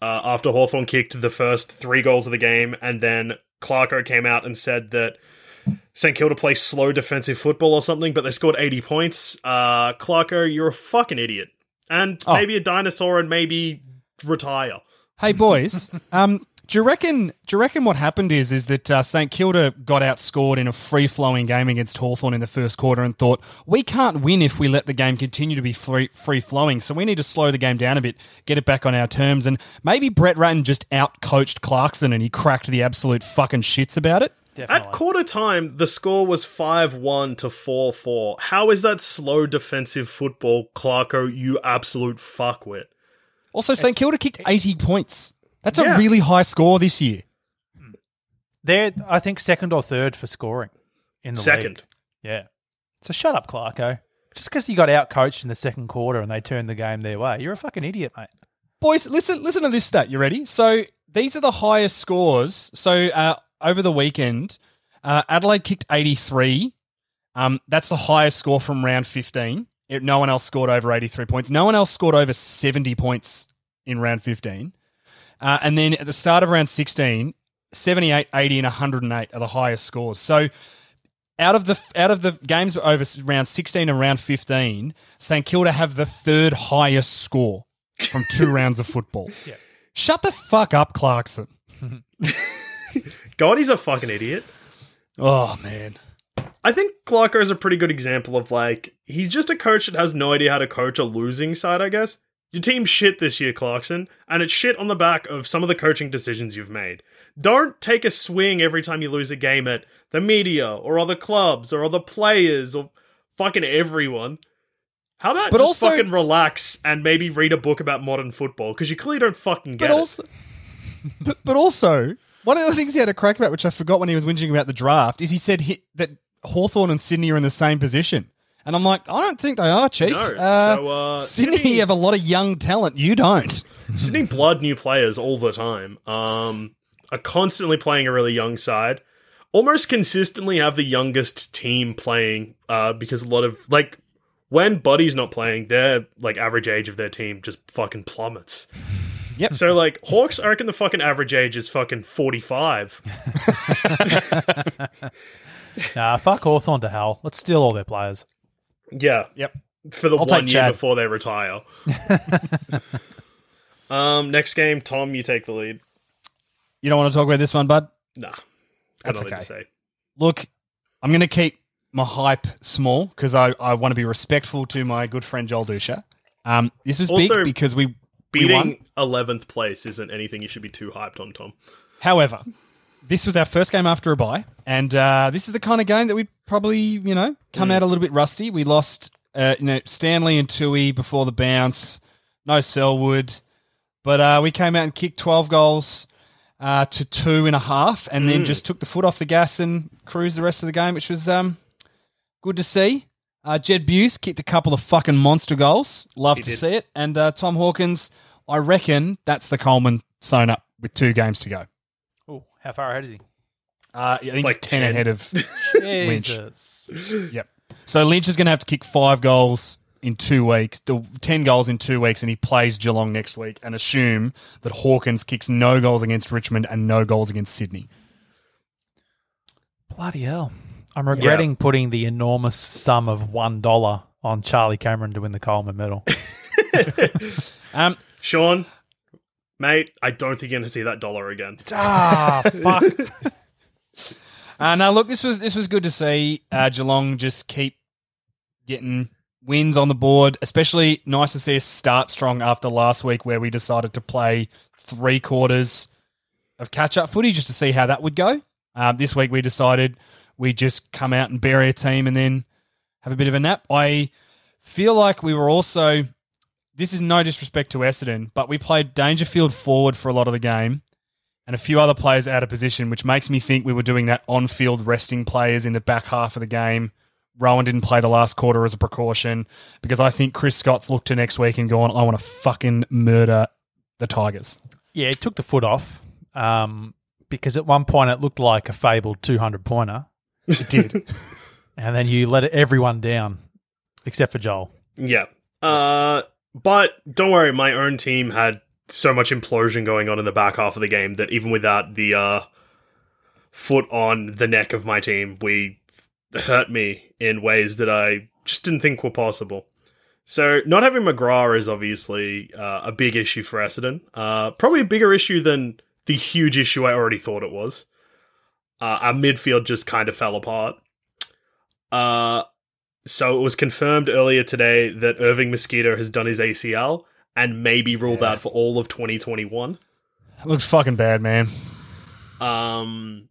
uh, after Hawthorn kicked the first three goals of the game, and then Clarko came out and said that St Kilda plays slow defensive football or something, but they scored 80 points. Uh, Clarko, you're a fucking idiot. And Oh. maybe a dinosaur and maybe retire. Hey boys, um, do you reckon? Do you reckon what happened is is that uh, St Kilda got outscored in a free flowing game against Hawthorn in the first quarter and thought we can't win if we let the game continue to be free free flowing. So we need to slow the game down a bit, get it back on our terms, and maybe Brett Ratten just out coached Clarkson and he cracked the absolute fucking shits about it. At quarter time, the score was 5 1 to 4 4. How is that slow defensive football, Clarko, you absolute fuckwit? Also, St Kilda kicked eighty points. That's Yeah. a really high score this year. They're, I think, second or third for scoring in the Second. league. Yeah. So shut up, Clarko. Just because you got out coached in the second quarter and they turned the game their way, you're a fucking idiot, mate. Boys, listen listen to this stat. You ready? So these are the highest scores. So uh, over the weekend, uh, Adelaide kicked 83. Um, that's the highest score from round 15. It- no one else scored over 83 points. No one else scored over 70 points in round 15. Uh, and then at the start of round 16, 78, 80, and 108 are the highest scores. So out of the out of the games over round 16 and round 15, St Kilda have the third highest score from two rounds of football. Shut the fuck up, Clarkson. God, he's a fucking idiot. Oh man. I think Clarko is a pretty good example of like he's just a coach that has no idea how to coach a losing side. I guess your team's shit this year, Clarkson, and it's shit on the back of some of the coaching decisions you've made. Don't take a swing every time you lose a game at the media or other clubs or other players or fucking everyone. How about But just also- fucking relax and maybe read a book about modern football because you clearly don't fucking get But it. also but, but also one of the things he had a crack about, which I forgot when he was whinging about the draft, is he said he, that Hawthorn and Sydney are in the same position. And I'm like, I don't think they are, Chief. No. Uh, So, uh, Sydney, Sydney- have a lot of young talent. You don't. Sydney blood new players all the time. Um, are constantly playing a really young side. Almost consistently have the youngest team playing. Uh, because a lot of like when Buddy's not playing, their like average age of their team just fucking plummets. Yep. So like Hawks, I reckon the fucking average age is fucking forty five. Nah, fuck Hawthorn to hell. Let's steal all their players. Yeah, Yep. for the I'll one year Chad. before they retire. um, next game, Tom, you take the lead. You don't want to talk about this one, bud? Nah, That's okay. to say. Look, I'm going to keep my hype small because I, I want to be respectful to my good friend Joel Dusha. Um, this was Also, big because we. Beating eleventh place isn't anything you should be too hyped on, Tom. However, this was our first game after a bye, and uh, this is the kind of game that we probably, you know, come out a little bit rusty. We lost, uh, you know, Stanley and Tuohy before the bounce. No Selwood, but uh, we came out and kicked twelve goals uh, to two and a half, and then just took the foot off the gas and cruised the rest of the game, which was um, good to see. Uh, Jed Bews kicked a couple of fucking monster goals. Love He to did. see it. And uh, Tom Hawkins, I reckon that's the Coleman sewn up with two games to go. How far ahead is he? Uh, I think Like it's 10, 10. ahead of Lynch. Jesus. Yep. So Lynch is going to have to kick five goals in two weeks, the 10 goals in two weeks, and he plays Geelong next week, and assume that Hawkins kicks no goals against Richmond and no goals against Sydney. Bloody hell. I'm regretting putting the enormous sum of $1 on Charlie Cameron to win the Coleman medal. Um, Sean, mate, I don't think you're going to see that dollar again. ah, fuck. Uh, no, look, this was this was good to see uh, Geelong just keep getting wins on the board. Especially nice to see us start strong after last week, where we decided to play three quarters of catch up footy just to see how that would go. Um, this week we decided we just come out and bury a team and then have a bit of a nap. I feel like we were also. This is no disrespect to Essendon, but we played Dangerfield forward for a lot of the game and a few other players out of position, which makes me think we were doing that on field resting players in the back half of the game. Rohan didn't play the last quarter as a precaution because I think Chris Scott's looked to next week and gone, I want to fucking murder the Tigers. Yeah, it took the foot off um, because at one point it looked like a fabled 200 pointer. It did. And then you let everyone down except for Joel. Yeah. Uh, but don't worry, my own team had so much implosion going on in the back half of the game that even without the uh, foot on the neck of my team, we hurt me in ways that I just didn't think were possible. So not having McGrath is obviously uh, a big issue for Essendon. Uh, probably a bigger issue than the huge issue I already thought it was. Uh, our midfield just kind of fell apart. Uh, so it was confirmed earlier today that Irving Mosquito has done his ACL and may be ruled out for all of 2021. Looks fucking bad, man. Um,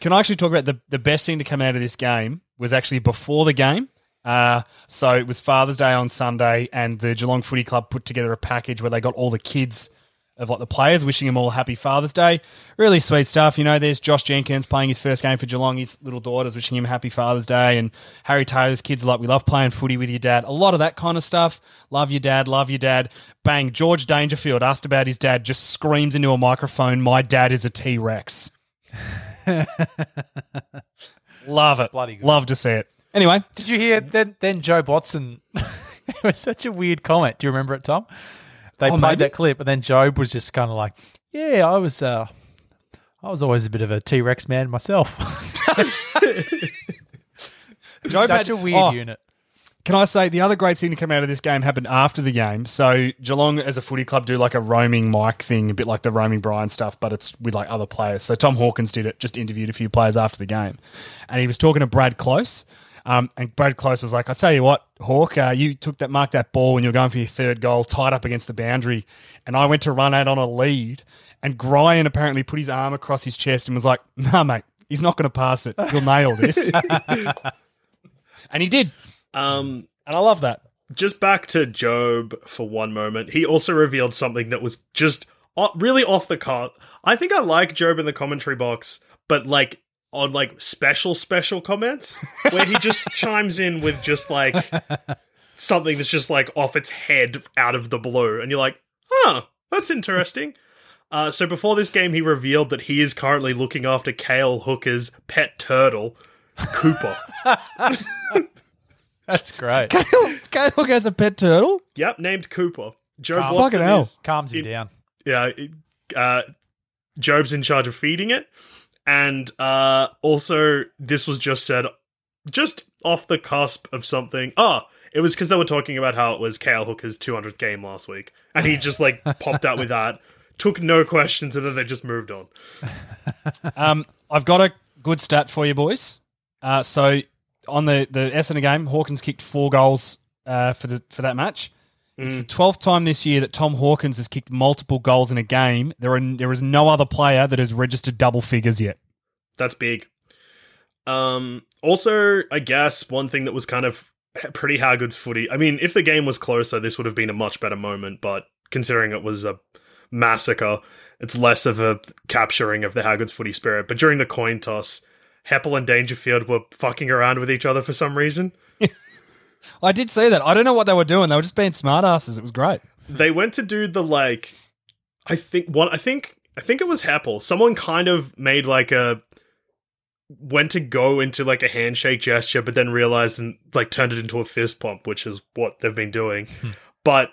Can I actually talk about the, the best thing to come out of this game was actually before the game. Uh, so it was Father's Day on Sunday, and the Geelong Footy Club put together a package where they got all the kids of like the players, wishing them all happy Father's Day. Really sweet stuff. You know, there's Josh Jenkins playing his first game for Geelong. His little daughters wishing him happy Father's Day, and Harry Taylor's kids like, we love playing footy with your dad. A lot of that kind of stuff. Love your dad. Love your dad. Bang. George Dangerfield asked about his dad. Just screams into a microphone. My dad is a T Rex. Love it. Bloody good. Love to see it. Anyway, Did you hear then? Then Jobe Watson. it was such a weird comment. Do you remember it, Tom? They Oh, played maybe. that clip, and then Jobe was just kind of like, "Yeah, I was. uh I was always a bit of a T Rex man myself." Jobe such had- a weird oh, unit. Can I say the other great thing to come out of this game happened after the game? So Geelong, as a footy club, do like a roaming mic thing, a bit like the roaming Brian stuff, but it's with like other players. So Tom Hawkins did it, just interviewed a few players after the game, and he was talking to Brad Close. Um, and Brad Close was like, "I tell you what, Hawk, uh, you took that mark that ball when you were going for your third goal, tied up against the boundary, and I went to run out on a lead, and Brian apparently put his arm across his chest and was like, "Nah, mate, he's not going to pass it. He'll nail this," and he did, um, and I love that. just back to Jobe for one moment. He also revealed something that was just really off the cut. I think I like Jobe in the commentary box, but like on like special special comments where he just chimes in with just like something that's just like off its head out of the blue, and you're like, huh, that's interesting. Uh, so before this game, he revealed that he is currently looking after Cale Hooker's pet turtle, Cooper. That's great. Cale Hooker has a pet turtle. yep, named Cooper. Jobe Wow. Watson Fucking hell. Calms him in- down. yeah, uh, Jobe's in charge of feeding it, and uh, also this was just said, just off the cusp of something. Oh, it was because they were talking about how it was Cale Hooker's 200th game last week, and he just like popped out with that, took no questions, and then they just moved on. Um, I've got a good stat for you, boys. Uh, so on the the Essendon game, Hawkins kicked four goals uh, for the for that match. It's the twelfth time this year that Tom Hawkins has kicked multiple goals in a game. There are there is no other player that has registered double figures yet. That's big. Um, also, I guess one thing that was kind of pretty Hargood's footy. I mean, if the game was closer, this would have been a much better moment. But considering it was a massacre, it's less of a capturing of the Hargood's footy spirit. But during the coin toss, Heppell and Dangerfield were fucking around with each other for some reason. I did see that. I don't know what they were doing. They were just being smartasses. It was great. They went to do the like, I think one. I think I think it was Heppell. Someone kind of made like a went to go into like a handshake gesture, but then realized and like turned it into a fist pump, which is what they've been doing. but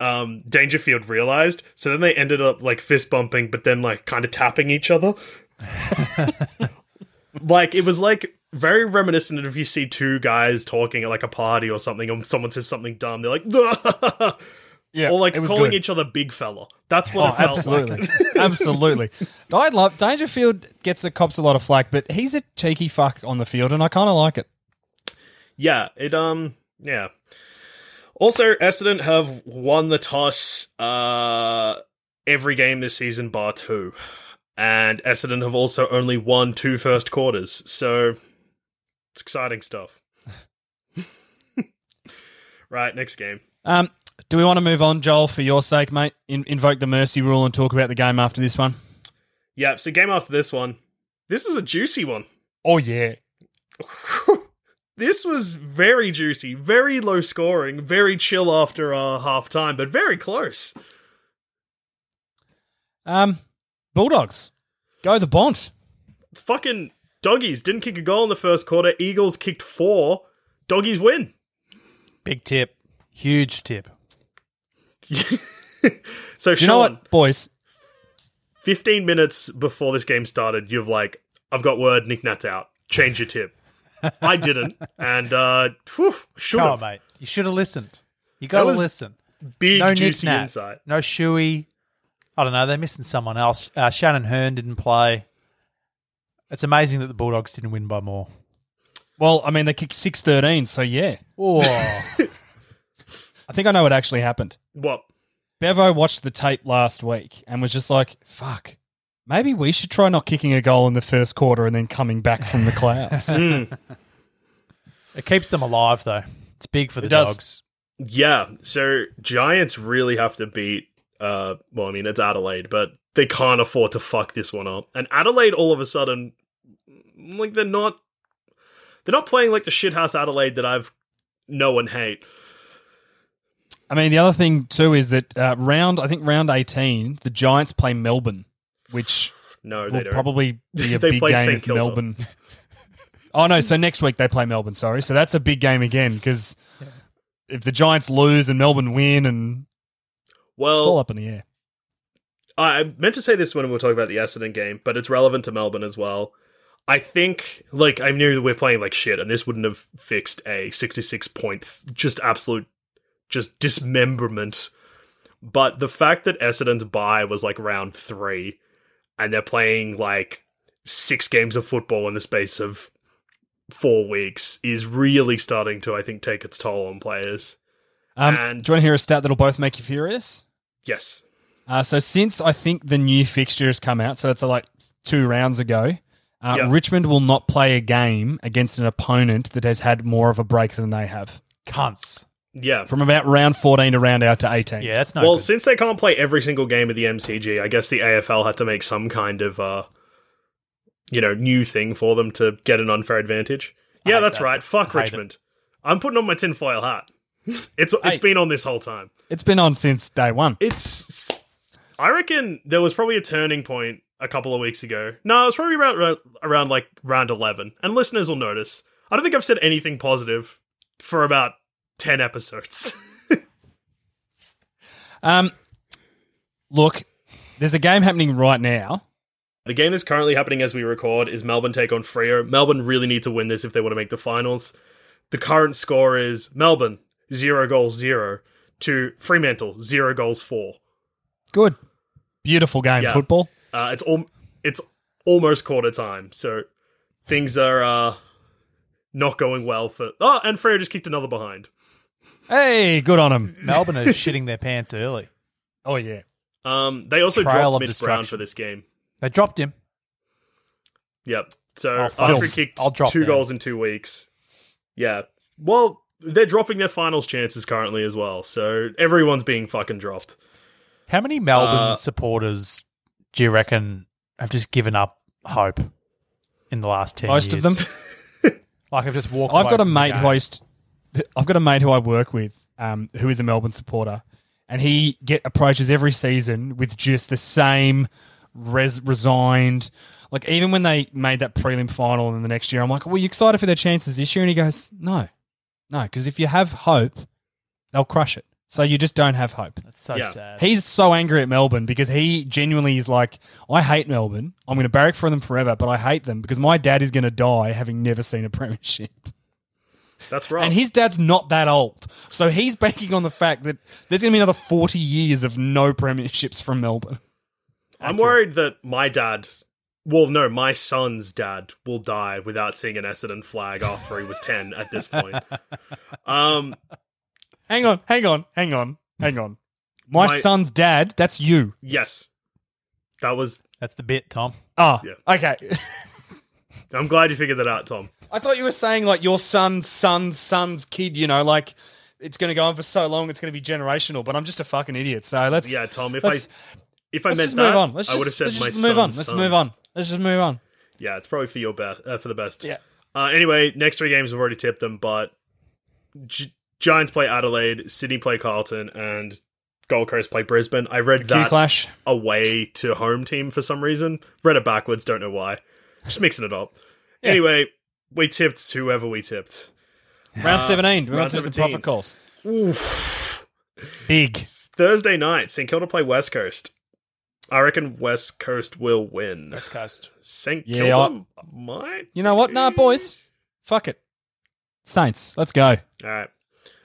um Dangerfield realized, so then they ended up like fist bumping, but then like kind of tapping each other. like it was like very reminiscent of if you see two guys talking at like a party or something, and someone says something dumb, they're like, Yeah, or like calling good. each other big fella. That's what Oh, it felt absolutely, like. absolutely. I love Dangerfield gets the cops a lot of flack, but he's a cheeky fuck on the field, and I kind of like it. Yeah, it um yeah. Also, Essendon have won the toss uh every game this season bar two. And Essendon have also only won two first quarters, so it's exciting stuff. right, next game. Um, do we want to move on, Joel, for your sake, mate? In- invoke the mercy rule and talk about the game after this one. Yeah, so game after this one. This is a juicy one. Oh yeah, This was very juicy, very low scoring, very chill after uh, half time, but very close. um, Bulldogs go the Bont. fucking doggies didn't kick a goal in the first quarter. Eagles kicked four. Doggies win. Big tip. Huge tip. So you know Sean, what, boys? 15 minutes before this game started, you've like, I've got word, Nic Nat's out. Change your tip. I didn't, and uh, should have. mate. You should have listened. You got to listen. Big no juicy insight. No Shuey. I don't know. They're missing someone else. Uh, Shannon Hurn didn't play. It's amazing that the Bulldogs didn't win by more. Well, I mean, they kicked six thirteen, so yeah. Oh, I think I know what actually happened. What? Bevo watched the tape last week and was just like, "Fuck, maybe we should try not kicking a goal in the first quarter and then coming back from the clouds." Mm. it keeps them alive though. It's big for the It does. dogs. Yeah, so Giants really have to beat. Uh, well, I mean it's Adelaide, but they can't afford to fuck this one up. And Adelaide, all of a sudden, like they're not, they're not playing like the shithouse Adelaide that I've know and hate. I mean, the other thing too is that uh, round, I think round eighteen, the Giants play Melbourne, which No, they will don't. probably be a They big play game St. if Kilda. Melbourne. oh no! So next week they play Melbourne. Sorry, so that's a big game again because if the Giants lose and Melbourne win, and it's all up in the air. I meant to say this when we were talking about the Essendon game, but it's relevant to Melbourne as well. I think, like, I knew that we're playing like shit, and this wouldn't have fixed a 66 point, just absolute, just dismemberment. But the fact that Essendon's bye was like round three, and they're playing like six games of football in the space of four weeks is really starting to, I think, take its toll on players. Um, And- do you want to hear a stat that'll both make you furious? Yes. Uh, so since I think the new fixture has come out, so that's uh, like two rounds ago, uh, Yeah. Richmond will not play a game against an opponent that has had more of a break than they have. Cunts. Yeah. From about round 14 to round out to 18. Yeah, that's no well, good. since they can't play every single game of the MCG, I guess the AFL had to make some kind of, uh, you know, new thing for them to get an unfair advantage. Yeah, that's that. right. Fuck I hate Richmond. I'm putting on my tinfoil hat. It's it's Hey. been on this whole time. It's been on since day one. It's. I reckon there was probably a turning point a couple of weeks ago. No, it was probably around around, around like round eleven, and listeners will notice. I don't think I've said anything positive for about ten episodes. Um, look, There's a game happening right now. The game that's currently happening as we record is Melbourne take on Freo. Melbourne really need to win this if they want to make the finals. The current score is Melbourne zero goals zero to Fremantle zero goals four. Good. Beautiful game, Yeah. football. Uh, it's all it's almost quarter time, so things are uh, not going well for. Oh, and Freo just kicked another behind. Hey, good on him. Melbourne are shitting their pants early. Oh, yeah. Um, they also Trail dropped of Mitch Brown for this game. They dropped him. Yep. So Oh, fuck. after he kicked I'll drop two them. goals in two weeks, yeah. Well, they're dropping their finals chances currently as well. So everyone's being fucking dropped. How many Melbourne Uh, supporters do you reckon have just given up hope in the last ten Most years? of them. Like I've just walked. I've away got a mate game. who I used, I've got a mate who I work with, um, who is a Melbourne supporter, and he get approaches every season with just the same res- resigned. Like even when they made that prelim final in the next year, I'm like, "Well, you excited for their chances this year?" And he goes, "No, no, because if you have hope, they'll crush it. So you just don't have hope." That's so Yeah. sad. He's so angry at Melbourne because he genuinely is like, I hate Melbourne. I'm going to barrack for them forever, but I hate them because my dad is going to die having never seen a premiership. That's right. And his dad's not that old. So he's banking on the fact that there's going to be another 40 years of no premierships from Melbourne. I'm worried that my dad, well, no, my son's dad will die without seeing an Essendon flag after he was 10 at this point. Um, Hang on, hang on, hang on, hang on. My, My- son's dad, that's you. yes. That was. That's the bit, Tom. Oh, Yeah. okay. I'm glad you figured that out, Tom. I thought you were saying like your son's son's son's kid, you know, like it's going to go on for so long, it's going to be generational. But I'm just a fucking idiot. So let's Yeah, Tom, if I if I let's meant just that, move on. Let's I just, would have said let's my just move on. Let's son. move on. Let's just move on. Yeah, it's probably for your best, uh, for the best. Yeah. Uh, anyway, next three games we've already tipped them, but Gi- Giants play Adelaide, Sydney play Carlton, and Gold Coast play Brisbane. I read that clash. away to home team for some reason. Read it backwards, don't know why. Just mixing it up. Anyway, we tipped whoever we tipped. Round 17. We're round going to some profit calls. Oof. Big. Thursday night, St Kilda play West Coast. I reckon West Coast will win. West Coast. St Yeah, Kilda might. You know what? Nah, boys. Fuck it. Saints. Let's go. All right.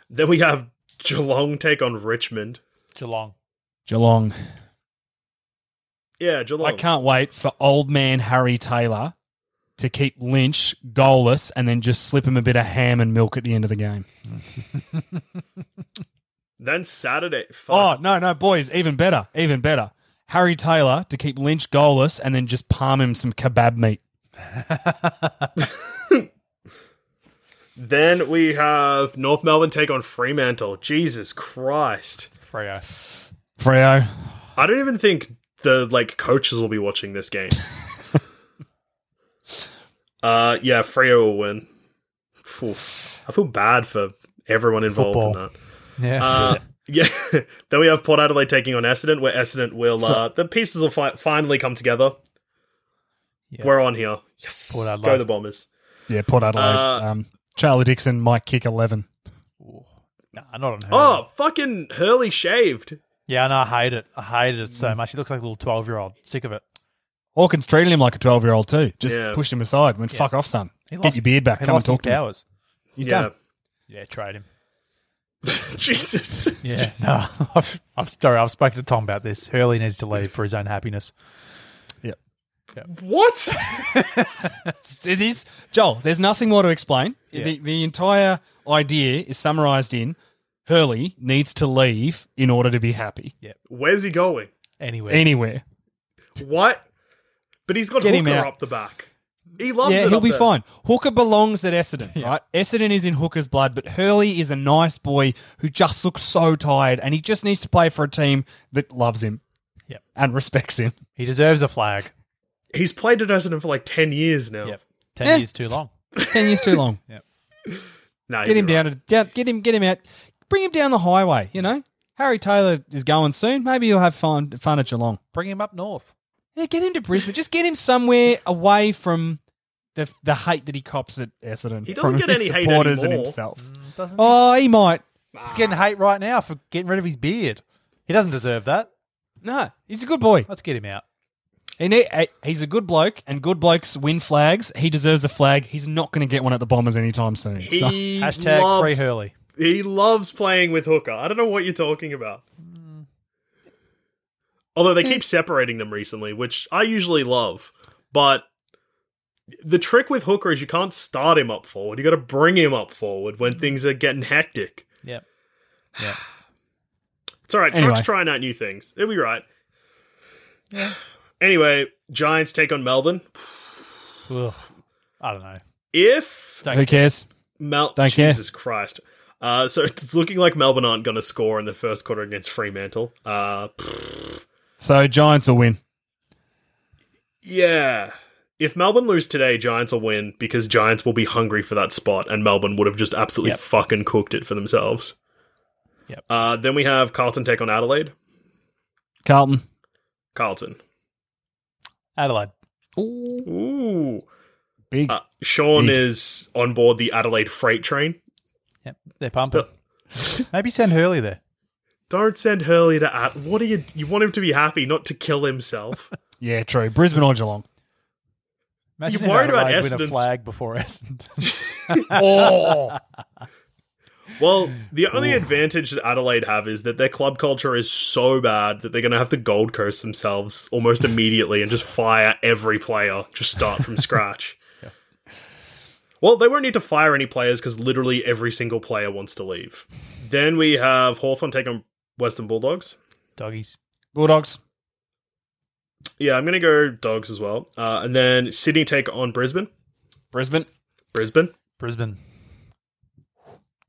Then we have Geelong take on Richmond. Geelong. Geelong. Yeah, Geelong. I can't wait for old man Harry Taylor to keep Lynch goalless and then just slip him a bit of ham and milk at the end of the game. Then Saturday. Oh, no, no, boys. Even better. Even better. Harry Taylor to keep Lynch goalless and then just palm him some kebab meat. Then we have North Melbourne take on Fremantle. Jesus Christ. Freo. Freo. I don't even think the like coaches will be watching this game. uh yeah, Freo will win. Phew. I feel bad for everyone involved in that. Yeah. Uh, yeah. then we have Port Adelaide taking on Essendon, where Essendon will uh, the pieces will fi- finally come together. Yeah. We're on here. Yes, Port Adelaide. go the Bombers. Yeah, Port Adelaide. Uh, um, Charlie Dixon might kick 11. nah, not on her. Oh, fucking Hurley shaved. Yeah, no, I hate it. I hated it so much. He looks like a little 12 year old. Sick of it. Hawkins treated him like a 12 year old too. Just Yeah. pushed him aside. Went, fuck off, son. He Get lost- your beard back. He Come and lost his talk to me. powers. He's yeah. done. Yeah, trade him. Jesus. Yeah, no, I've, I've, sorry, I've spoken to Tom about this. Hurley needs to leave for his own happiness. Yeah. What? It is Joel. There's nothing more to explain. Yeah. The the entire idea is summarized in Hurley needs to leave in order to be happy Yeah. Where's he going? Anyway, anywhere. What? But he's got Get him Hooker out. up the back. He loves yeah, it. he'll up be there. fine. Hooker belongs at Essendon, right? Essendon is in Hooker's blood, but Hurley is a nice boy who just looks so tired, and he just needs to play for a team that loves him, Yep. and respects him. he deserves a flag. He's played at Essendon for like 10 years now. Yep. 10 Yeah. years too long. Ten years too long. Nah, Get him right. down to down, get him get him out. Bring him down the highway. You know, Harry Taylor is going soon. Maybe you'll have fun fun at Geelong. Bring him up north. Yeah, get him to Brisbane. Just get him somewhere away from the the hate that he cops at Essendon. He doesn't from get his any hate supporters and anymore. himself. Doesn't Oh, he might. He's getting hate right now for getting rid of his beard. He doesn't deserve that. No, he's a good boy. Let's get him out. He eh, he's a good bloke, and good blokes win flags. He deserves a flag. He's not going to get one at the Bombers anytime soon. So- He Hashtag loves, free Hurley. He loves playing with Hooker. I don't know what you're talking about. Although they keep separating them recently, which I usually love. But the trick with Hooker is you can't start him up forward. You got to bring him up forward when things are getting hectic. Yep. Yep. It's all right. Anyway. Truck's trying out new things. It'll be right. Anyway, Giants take on Melbourne. Ugh. I don't know. If Don't who cares? Mel, Don't care. Jesus Christ. Uh, so it's looking like Melbourne aren't going to score in the first quarter against Fremantle. Uh, So Giants will win. yeah. If Melbourne lose today, Giants will win because Giants will be hungry for that spot, and Melbourne would have just absolutely Yep. fucking cooked it for themselves. Yep. Uh, then we have Carlton take on Adelaide. Carlton. Carlton. Adelaide. Ooh. Big. Uh, Sean Big. is on board the Adelaide freight train. Yep. They're pumping. Maybe send Hurley there. Don't send Hurley to Ad. What are you? You want him to be happy, not to kill himself. yeah, true. Brisbane or Geelong. Imagine You're worried about a flag before Essendon. oh, well, the only advantage that Adelaide have is that their club culture is so bad that they're going to have to Gold Coast themselves almost immediately and just fire every player, just start from scratch. Well, they won't need to fire any players because literally every single player wants to leave. Then we have Hawthorn taking Western Bulldogs. Doggies. Bulldogs. Yeah, I'm going to go Dogs as well. Uh, and then Sydney take on Brisbane. Brisbane. Brisbane. Brisbane.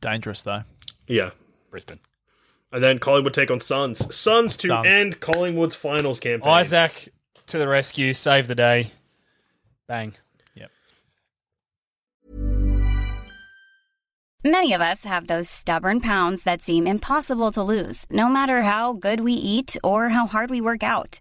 Dangerous though. Yeah. Brisbane. And then Collingwood take on Suns. Suns to Suns. end Collingwood's finals campaign. Izak to the rescue. Save the day. Bang. Yep. Many of us have those stubborn pounds that seem impossible to lose, no matter how good we eat or how hard we work out.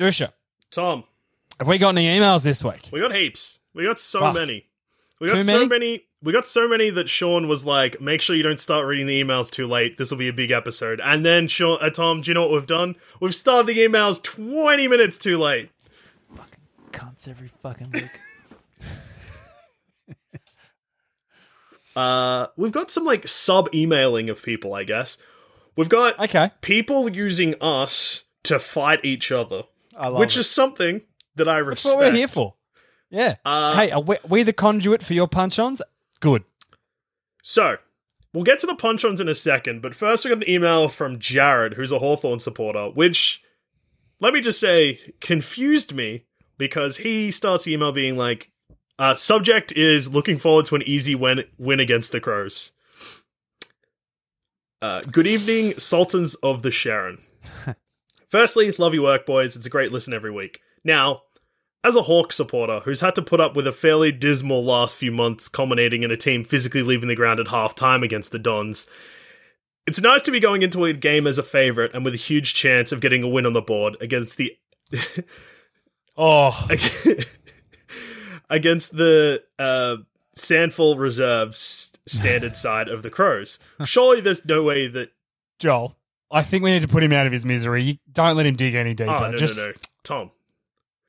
Dusha. Tom, Have we got any emails this week? we got heaps. We got so Fuck. many. We got Too so many? many? We got so many that Sean was like, "Make sure you don't start reading the emails too late. This will be a big episode." And then Sean, uh, Tom, do you know what we've done? We've started the emails twenty minutes too late. Fucking cunts every fucking week. Uh, we've got some like sub emailing of people, I guess. We've got Okay. people using us to fight each other, I love which it. is something that I respect. That's what we're here for. Yeah. Uh, hey, are we, we the conduit for your punch-ons? Good. So, we'll get to the punch ons in a second, but first we got an email from Jared, who's a Hawthorn supporter, which, let me just say, confused me because he starts the email being like, uh, subject is looking forward to an easy win, win against the Crows. Uh, good evening, Sultans of the Sherrin. Firstly, love your work, boys. It's a great listen every week. Now, as a Hawk supporter who's had to put up with a fairly dismal last few months, culminating in a team physically leaving the ground at half time against the Dons, it's nice to be going into a game as a favourite and with a huge chance of getting a win on the board against the Oh, against the uh, SANFL Reserves standard side of the Crows. Surely there's no way that. Joel, I think we need to put him out of his misery. You- Don't let him dig any oh, deeper. Oh, no, Just no, no. Tom.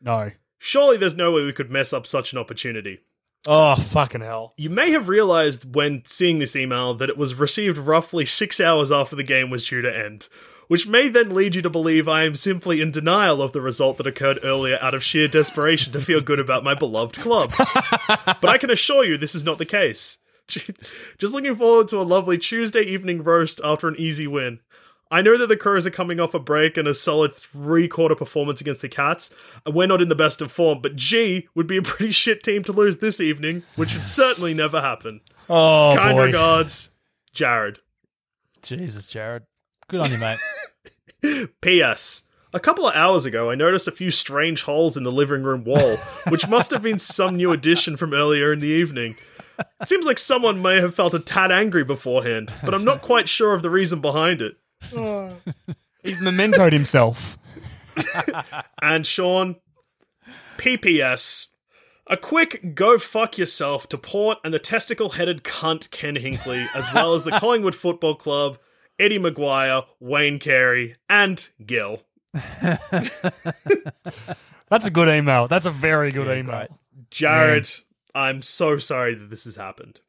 no. Surely there's no way we could mess up such an opportunity. Oh, fucking hell. You may have realized when seeing this email that it was received roughly six hours after the game was due to end, which may then lead you to believe I am simply in denial of the result that occurred earlier out of sheer desperation to feel good about my beloved club. but I can assure you this is not the case. Just looking forward to a lovely Tuesday evening roast after an easy win. I know that the Crows are coming off a break and a solid three quarter performance against the Cats, and we're not in the best of form, but G would be a pretty shit team to lose this evening, which would certainly never happen. Oh, kind boy. regards, Jared. Jesus, Jared. Good on you, mate. P.S. A couple of hours ago, I noticed a few strange holes in the living room wall, which must have been some new addition from earlier in the evening. It seems like someone may have felt a tad angry beforehand, but I'm not quite sure of the reason behind it. Oh. He's mementoed himself. And Sean, PPS. A quick go fuck yourself to Port and the testicle headed cunt Ken Hinkley, as well as the Collingwood Football Club, Eddie McGuire, Wayne Carey, and Gil. That's a good email. That's a very good email. great. Jared, I'm so sorry that this has happened.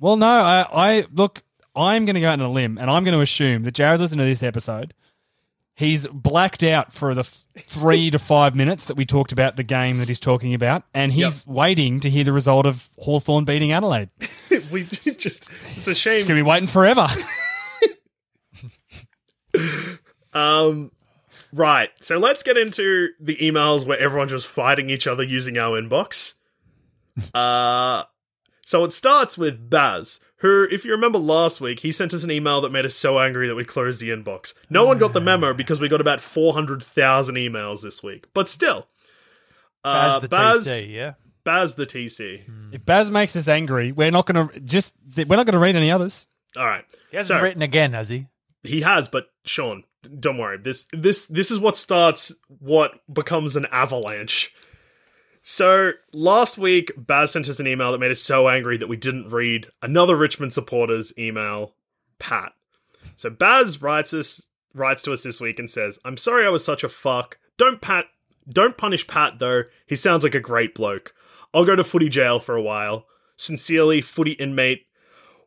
Well, no, I, I look. I'm going to go out on a limb, and I'm going to assume that Jared's listening to this episode. He's blacked out for the f- three to five minutes that we talked about the game that he's talking about, and he's waiting to hear the result of Hawthorn beating Adelaide. we just, it's a shame. He's going to be waiting forever. Um, right. So let's get into the emails where everyone's just fighting each other using our inbox. Uh, so it starts with Baz, who, if you remember last week, he sent us an email that made us so angry that we closed the inbox. No one got the memo because we got about 400,000 emails this week. But still. As Uh, the Baz, TC, yeah. Baz the TC. if Baz makes us angry, we're not going to just. We're not going to read any others. All right. He hasn't So- written again, has he? He has, but Sean, don't worry. This this this is what starts what becomes an avalanche. So last week, Baz sent us an email that made us so angry that we didn't read another Richmond supporter's email, Pat. So Baz writes us writes to us this week and says, "I'm sorry I was such a fuck. Don't Pat, don't punish Pat though. He sounds like a great bloke. I'll go to footy jail for a while. Sincerely, footy inmate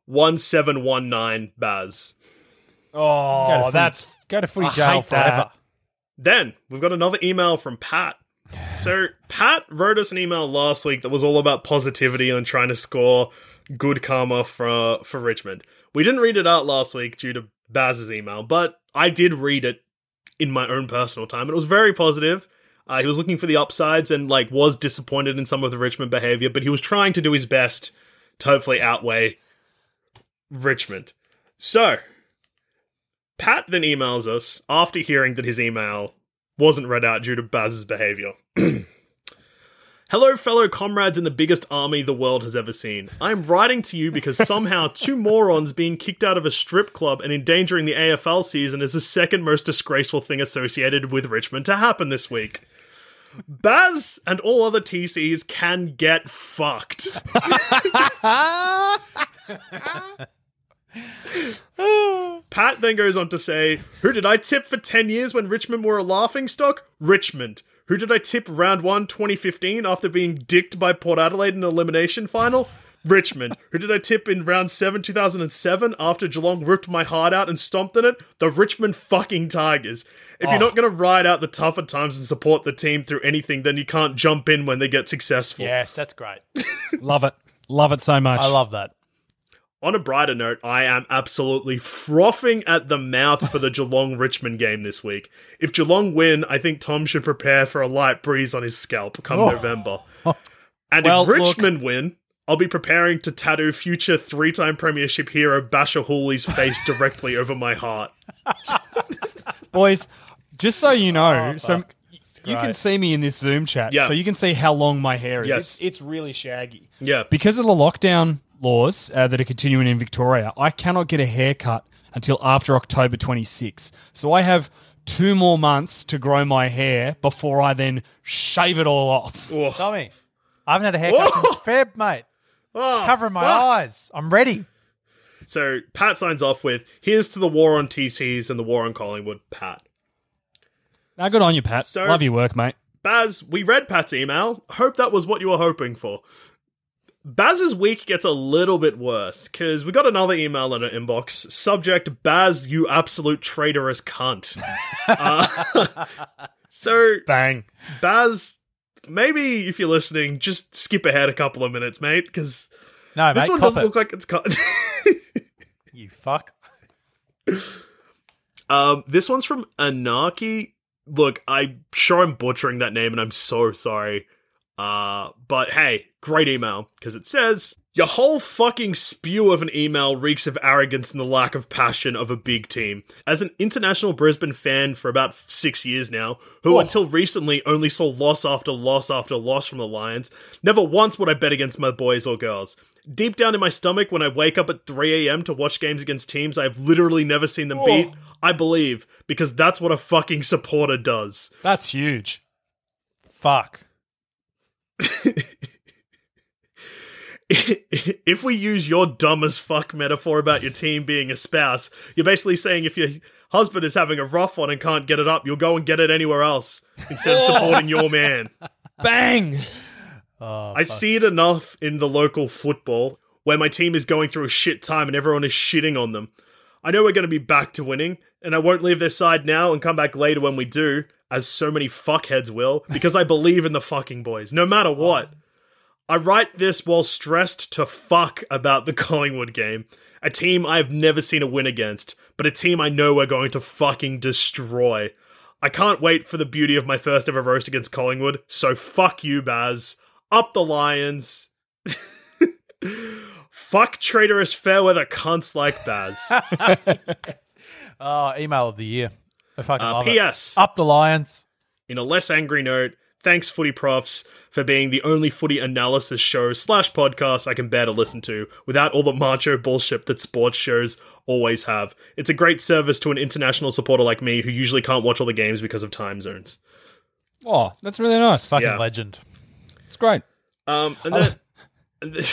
one seven one nine Baz." Oh, footy- that's go to footy I jail hate that. forever. Then we've got another email from Pat. So Pat wrote us an email last week that was all about positivity and trying to score good karma for for Richmond. We didn't read it out last week due to Baz's email, but I did read it in my own personal time. It was very positive. Uh, he was looking for the upsides and like was disappointed in some of the Richmond behavior, but he was trying to do his best to hopefully outweigh Richmond. So Pat then emails us after hearing that his email wasn't read out due to Baz's behavior. Hello, fellow comrades in the biggest army the world has ever seen. I'm writing to you because somehow two morons being kicked out of a strip club and endangering the AFL season is the second most disgraceful thing associated with Richmond to happen this week. Baz and all other TCs can get fucked. Pat then goes on to say, Who did I tip for 10 years when Richmond were a laughing stock? Richmond. Who did I tip round 1 2015 after being dicked by Port Adelaide in an elimination final? Richmond. Who did I tip in round 7 2007 after Geelong ripped my heart out and stomped in it? The Richmond fucking Tigers. If you're not oh. going to ride out the tougher times and support the team through anything, then you can't jump in when they get successful. Yes, that's great. love it. Love it so much. I love that. On a brighter note, I am absolutely frothing at the mouth for the Geelong Richmond game this week. If Geelong win, I think Tom should prepare for a light breeze on his scalp come oh. November. And Well, if look- Richmond win, I'll be preparing to tattoo future three time Premiership hero Bachar Houli's face directly over my heart. Boys, just so you know, oh, so you can see me in this Zoom chat, Yeah. so you can see how long my hair is. Yes. It's, it's really shaggy. Yeah. Because of the lockdown laws uh, that are continuing in Victoria, I cannot get a haircut until after October 26. So I have two more months to grow my hair before I then shave it all off. Tommy, I haven't had a haircut since Feb, mate. oh, It's covering my fuck. eyes. I'm ready. So Pat signs off with Here's to the war on TCs and the war on Collingwood, Pat. Now, good on you, Pat. So- Love your work, mate. Baz, we read Pat's email. Hope that was what you were hoping for. Baz's week gets a little bit worse because we got another email in our inbox. Subject: Baz, you absolute traitorous cunt. uh, so Bang. Baz, maybe if you're listening, just skip ahead a couple of minutes, mate, because No, this mate, one doesn't it. look like it's cut. You fuck. Um, this one's from Anarchy. Look, I'm sure I'm butchering that name, and I'm so sorry. Uh, but hey, great email because it says your whole fucking spew of an email reeks of arrogance and the lack of passion of a big team. As an international Brisbane fan for about six years now, who oh. until recently only saw loss after loss after loss from the Lions, never once would I bet against my boys or girls. Deep down in my stomach, when I wake up at 3 a.m. to watch games against teams I've literally never seen them beat, I believe because that's what a fucking supporter does. That's huge. Fuck. if we use your dumb as fuck metaphor about your team being a spouse, you're basically saying if your husband is having a rough one and can't get it up, you'll go and get it anywhere else instead of supporting your man. Bang. Oh, I see it enough in the local football where my team is going through a shit time and everyone is shitting on them. I know we're going to be back to winning, and I won't leave their side now and come back later when we do, as so many fuckheads will, because I believe in the fucking boys, no matter what. I write this while stressed to fuck about the Collingwood game, a team I've never seen a win against, but a team I know we're going to fucking destroy. I can't wait for the beauty of my first ever roast against Collingwood, so fuck you, Baz. Up the Lions. fuck traitorous fairweather cunts like Baz. Oh, email of the year. I fucking Uh, love P.S. it. Up the Lions. In a less angry note, thanks Footy Profs for being the only footy analysis show slash podcast I can bear to listen to without all the macho bullshit that sports shows always have. It's a great service to an international supporter like me who usually can't watch all the games because of time zones. Oh, that's really nice. Fucking Yeah. legend. It's great. Um, and then,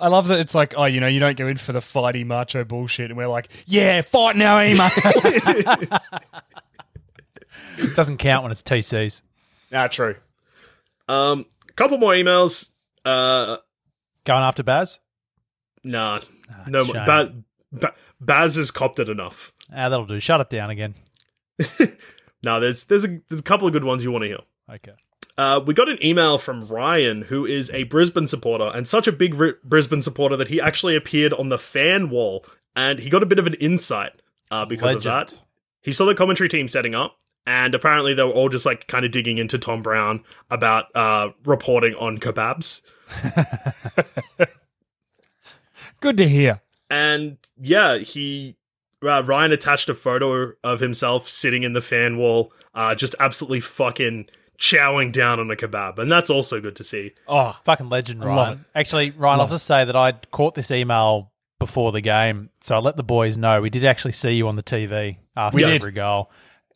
I love that it's like, oh, you know, you don't go in for the fighty macho bullshit, and we're like, yeah, fight now, mate. Doesn't count when it's TCs. Nah, true. um, couple more emails. Uh, Going after Baz? nah, no more. shame. Ba- ba- Baz has copped it enough. Ah, that'll do. Shut it down again. No, there's there's a there's a couple of good ones you want to hear. Okay. Uh, we got an email from Ryan, who is a Brisbane supporter and such a big Ri- Brisbane supporter that he actually appeared on the fan wall, and he got a bit of an insight uh, because of that. He saw the commentary team setting up, and apparently they were all just like kind of digging into Tom Browne about uh, reporting on kebabs. Good to hear. And yeah, he uh, Ryan attached a photo of himself sitting in the fan wall, uh, just absolutely fucking chowing down on a kebab, and that's also good to see. Oh, Fucking legend, love Ryan. it. Actually, Ryan, I'll just say that I caught this email before the game, so I let the boys know. We did actually see you on the TV after We did. every goal.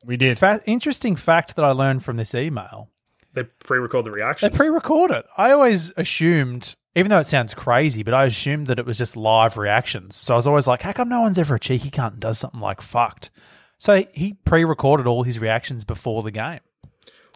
We did. Fa- interesting fact that I learned from this email. They pre-record the reaction. They pre-record it. I always assumed, even though it sounds crazy, but I assumed that it was just live reactions. So I was always like, how come no one's ever a cheeky cunt and does something like fucked? So he pre-recorded all his reactions before the game.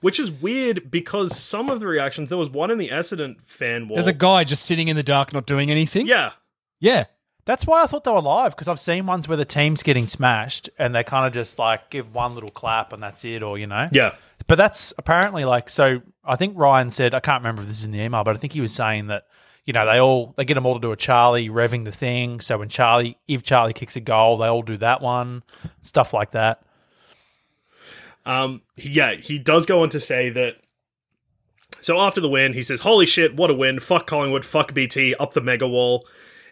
Which is weird because some of the reactions, there was one in the Essendon fan wall. There's a guy just sitting in the dark, not doing anything. Yeah. Yeah. That's why I thought they were live because I've seen ones where the team's getting smashed and they kind of just like give one little clap and that's it, or you know. Yeah. But that's apparently like so. I think Ryan said I can't remember if this is in the email, but I think he was saying that you know they all they get them all to do a Charlie revving the thing. So when Charlie, if Charlie kicks a goal, they all do that one, stuff like that. Um, yeah, he does go on to say that. So after the win, he says, Holy shit, what a win. Fuck Collingwood, fuck BT, up the mega wall.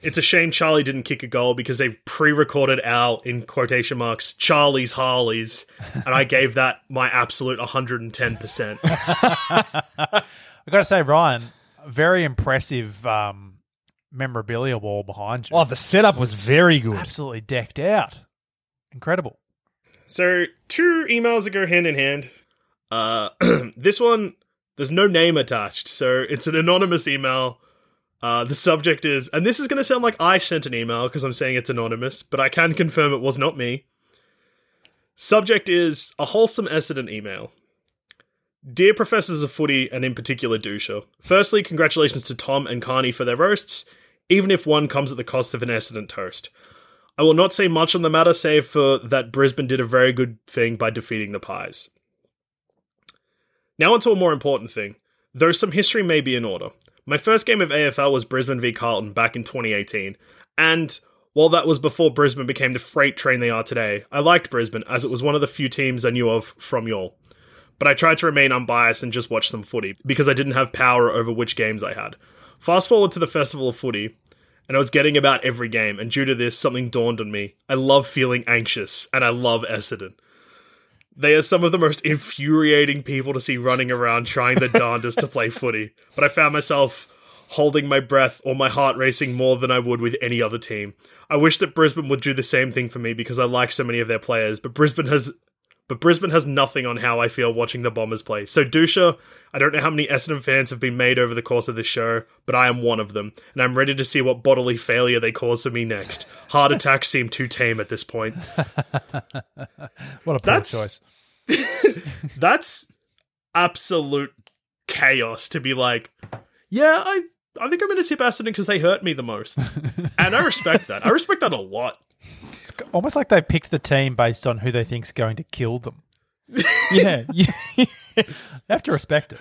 It's a shame Charlie didn't kick a goal because they've pre recorded our, in quotation marks, Charlie's Harleys. And I gave that my absolute 110%. I got to say, Ryan, very impressive um, memorabilia wall behind you. Oh, the setup was very good. Absolutely decked out, incredible. So two emails that go hand in hand. Uh, this one, there's no name attached, so it's an anonymous email. Uh, the subject is, and this is going to sound like I sent an email because I'm saying it's anonymous, but I can confirm it was not me. Subject is a wholesome Essendon email. Dear professors of footy, and in particular Dusha, firstly, congratulations to Tom and Carney for their roasts, even if one comes at the cost of an Essendon toast. I will not say much on the matter, save for that Brisbane did a very good thing by defeating the Pies. Now, onto a more important thing. Though some history may be in order. My first game of AFL was Brisbane v Carlton back in 2018, and while that was before Brisbane became the freight train they are today, I liked Brisbane as it was one of the few teams I knew of from y'all. But I tried to remain unbiased and just watch some footy, because I didn't have power over which games I had. Fast forward to the Festival of Footy, and I was getting about every game, and due to this, something dawned on me. I love feeling anxious, and I love Essendon. They are some of the most infuriating people to see running around trying their darndest to play footy, but I found myself holding my breath or my heart racing more than I would with any other team. I wish that Brisbane would do the same thing for me because I like so many of their players, but Brisbane has but Brisbane has nothing on how I feel watching the Bombers play. So Dusha, I don't know how many Essendon fans have been made over the course of this show, but I am one of them, and I'm ready to see what bodily failure they cause for me next. Heart attacks seem too tame at this point. What a That's- choice. That's absolute chaos to be like, yeah, I I think I'm going to tip Essendon because they hurt me the most, and I respect that. I respect that a lot. It's almost like they picked the team based on who they think's going to kill them. Yeah. yeah. They have to respect it.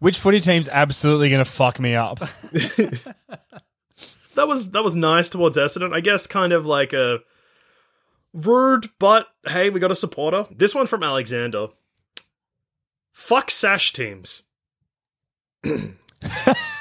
Which footy team's absolutely going to fuck me up? That was that was nice towards Essendon. I guess kind of like a rude, but hey, we got a supporter. This one from Alexander. Fuck sash teams.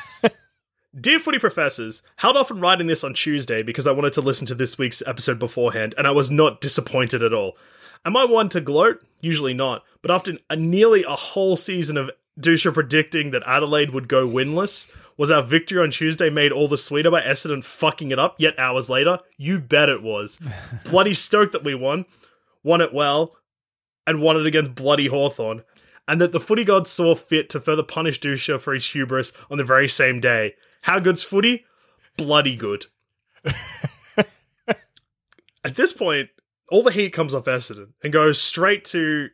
Dear footy professors, held off on writing this on Tuesday because I wanted to listen to this week's episode beforehand, and I was not disappointed at all. Am I one to gloat? Usually not. But after a, nearly a whole season of Dusha predicting that Adelaide would go winless, was our victory on Tuesday made all the sweeter by Essendon fucking it up yet hours later? You bet it was. Bloody stoked that we won, won it well, and won it against bloody Hawthorn, and that the footy gods saw fit to further punish Dusha for his hubris on the very same day. How good's footy? Bloody good. At this point, all the heat comes off Essendon and goes straight to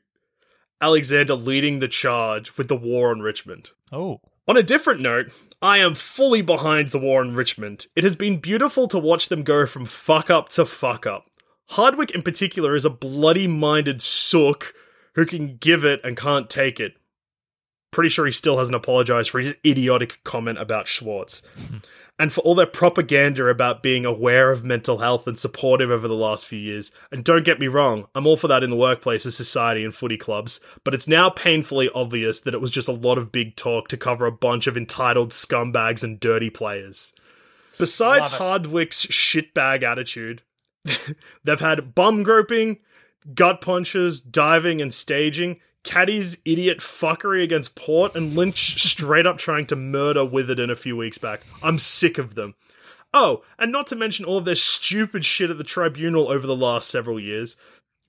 Alexander leading the charge with the war on Richmond. Oh. On a different note, I am fully behind the war on Richmond. It has been beautiful to watch them go from fuck up to fuck up. Hardwick, in particular, is a bloody minded sook who can give it and can't take it. Pretty sure he still hasn't apologized for his idiotic comment about Schwartz. and for all their propaganda about being aware of mental health and supportive over the last few years. And don't get me wrong, I'm all for that in the workplace, as society, and footy clubs, but it's now painfully obvious that it was just a lot of big talk to cover a bunch of entitled scumbags and dirty players. Besides Hardwick's shitbag attitude, they've had bum groping, gut punches, diving, and staging. Caddy's idiot fuckery against Port and Lynch straight up trying to murder Witherden a few weeks back. I'm sick of them. Oh, and not to mention all of their stupid shit at the tribunal over the last several years.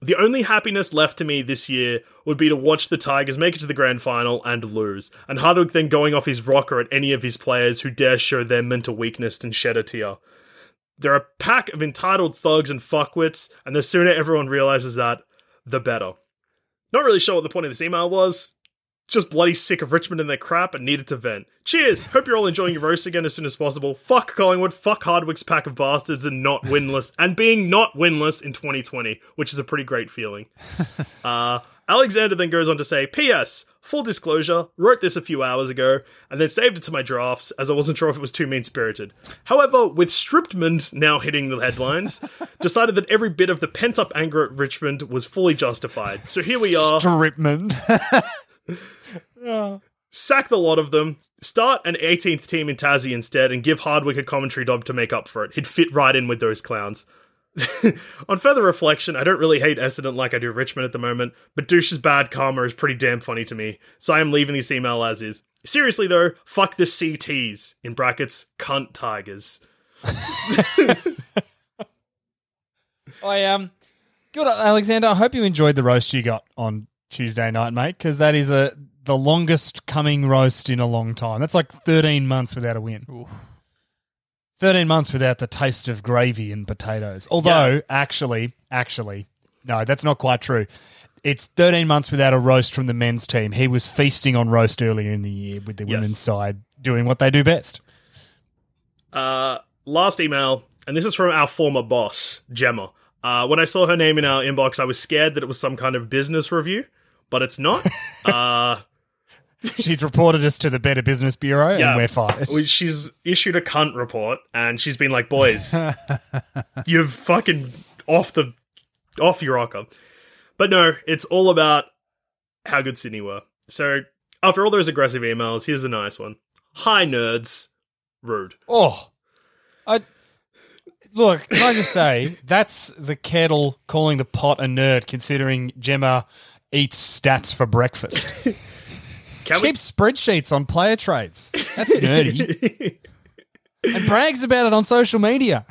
The only happiness left to me this year would be to watch the Tigers make it to the grand final and lose, and Hardwick then going off his rocker at any of his players who dare show their mental weakness and shed a tear. They're a pack of entitled thugs and fuckwits, and the sooner everyone realizes that, the better. Not really sure what the point of this email was. Just bloody sick of Richmond and their crap and needed to vent. Cheers! Hope you're all enjoying your roast again as soon as possible. Fuck Collingwood, fuck Hardwick's pack of bastards and not winless, and being not winless in 2020, which is a pretty great feeling. Uh, Alexander then goes on to say, P.S. Full disclosure, wrote this a few hours ago, and then saved it to my drafts as I wasn't sure if it was too mean spirited. However, with Striptman now hitting the headlines, decided that every bit of the pent up anger at Richmond was fully justified. So here we are. Stripmond. sack the lot of them, start an 18th team in Tassie instead, and give Hardwick a commentary job to make up for it. He'd fit right in with those clowns. On further reflection, I don't really hate Essendon like I do Richmond at the moment, but Douche's bad karma is pretty damn funny to me, so I am leaving this email as is. Seriously though, fuck the CTs, in brackets, cunt tigers. I um Good, Alexander. I hope you enjoyed the roast you got on Tuesday night, mate, because that is a the longest coming roast in a long time. That's like 13 months without a win. 13 months without the taste of gravy and potatoes. Although, actually, actually, no, that's not quite true. It's 13 months without a roast from the men's team. He was feasting on roast earlier in the year with the Yes. women's side doing what they do best. Uh, last email, and this is from our former boss, Gemma. Uh, when I saw her name in our inbox, I was scared that it was some kind of business review, but it's not. uh, She's reported us to the Better Business Bureau Yeah. and we're fired. she's issued a cunt report, and she's been like, "Boys, you've fucking off the off your rocker." But no, it's all about how good Sydney were. So after all those aggressive emails, here's a nice one. Hi, nerds. Rude. Oh, I look. Can I just say that's the kettle calling the pot a nerd, considering Gemma eats stats for breakfast. Can? Keeps spreadsheets on player trades. That's nerdy, and brags about it on social media.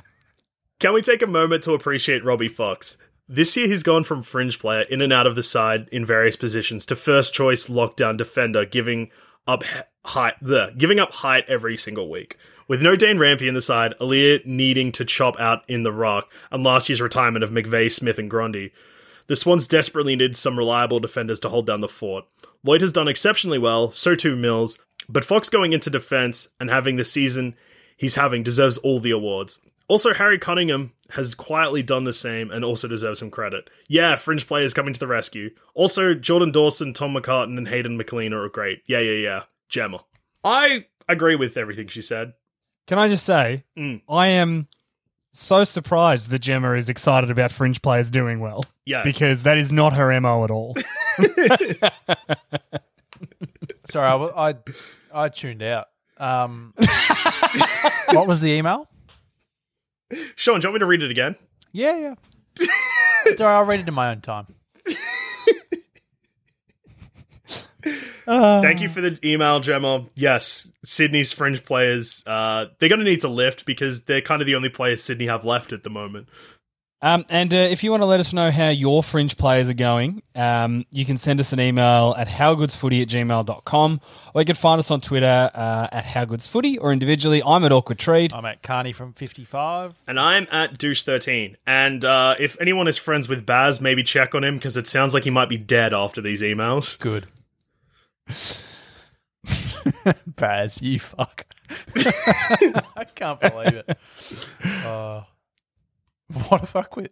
Can we take a moment to appreciate Robbie Fox? This year, he's gone from fringe player in and out of the side in various positions to first choice lockdown defender, giving up he- height, the giving up height every single week. With no Dane Rampe in the side, Aliir needing to chop out in the rock, and last year's retirement of McVeigh, Smith, and Grundy. The Swans desperately needed some reliable defenders to hold down the fort. Lloyd has done exceptionally well, so too Mills, but Fox going into defense and having the season he's having deserves all the awards. Also, Harry Cunningham has quietly done the same and also deserves some credit. Yeah, fringe players coming to the rescue. Also, Jordan Dawson, Tom McCartin, and Hayden McLean are great. Yeah, yeah, yeah. Gemma. I agree with everything she said. Can I just say, Mm. I am so surprised that Gemma is excited about fringe players doing well. Yeah. because that is not her mo at all. Sorry, I I tuned out. Um, what was the email? Sean, do you want me to read it again? Yeah, yeah. Sorry, I'll read it in my own time. Thank you for the email, Gemma. Yes, Sydney's fringe players, uh, they're going to need to lift because they're kind of the only players Sydney have left at the moment. Um, and uh, if you want to let us know how your fringe players are going, um, you can send us an email at howgoodsfooty at gmail.com or you can find us on Twitter uh, at howgoodsfooty or individually. I'm at Awkward Treat. I'm at Carney from 55. And I'm at Douche13. And uh, if anyone is friends with Baz, maybe check on him because it sounds like he might be dead after these emails. Good. Baz, you fuck. I can't believe it. Uh, what a fuckwit.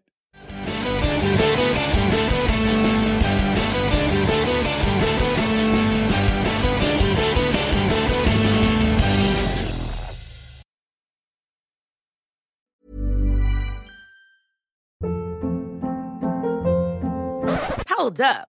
Hold up.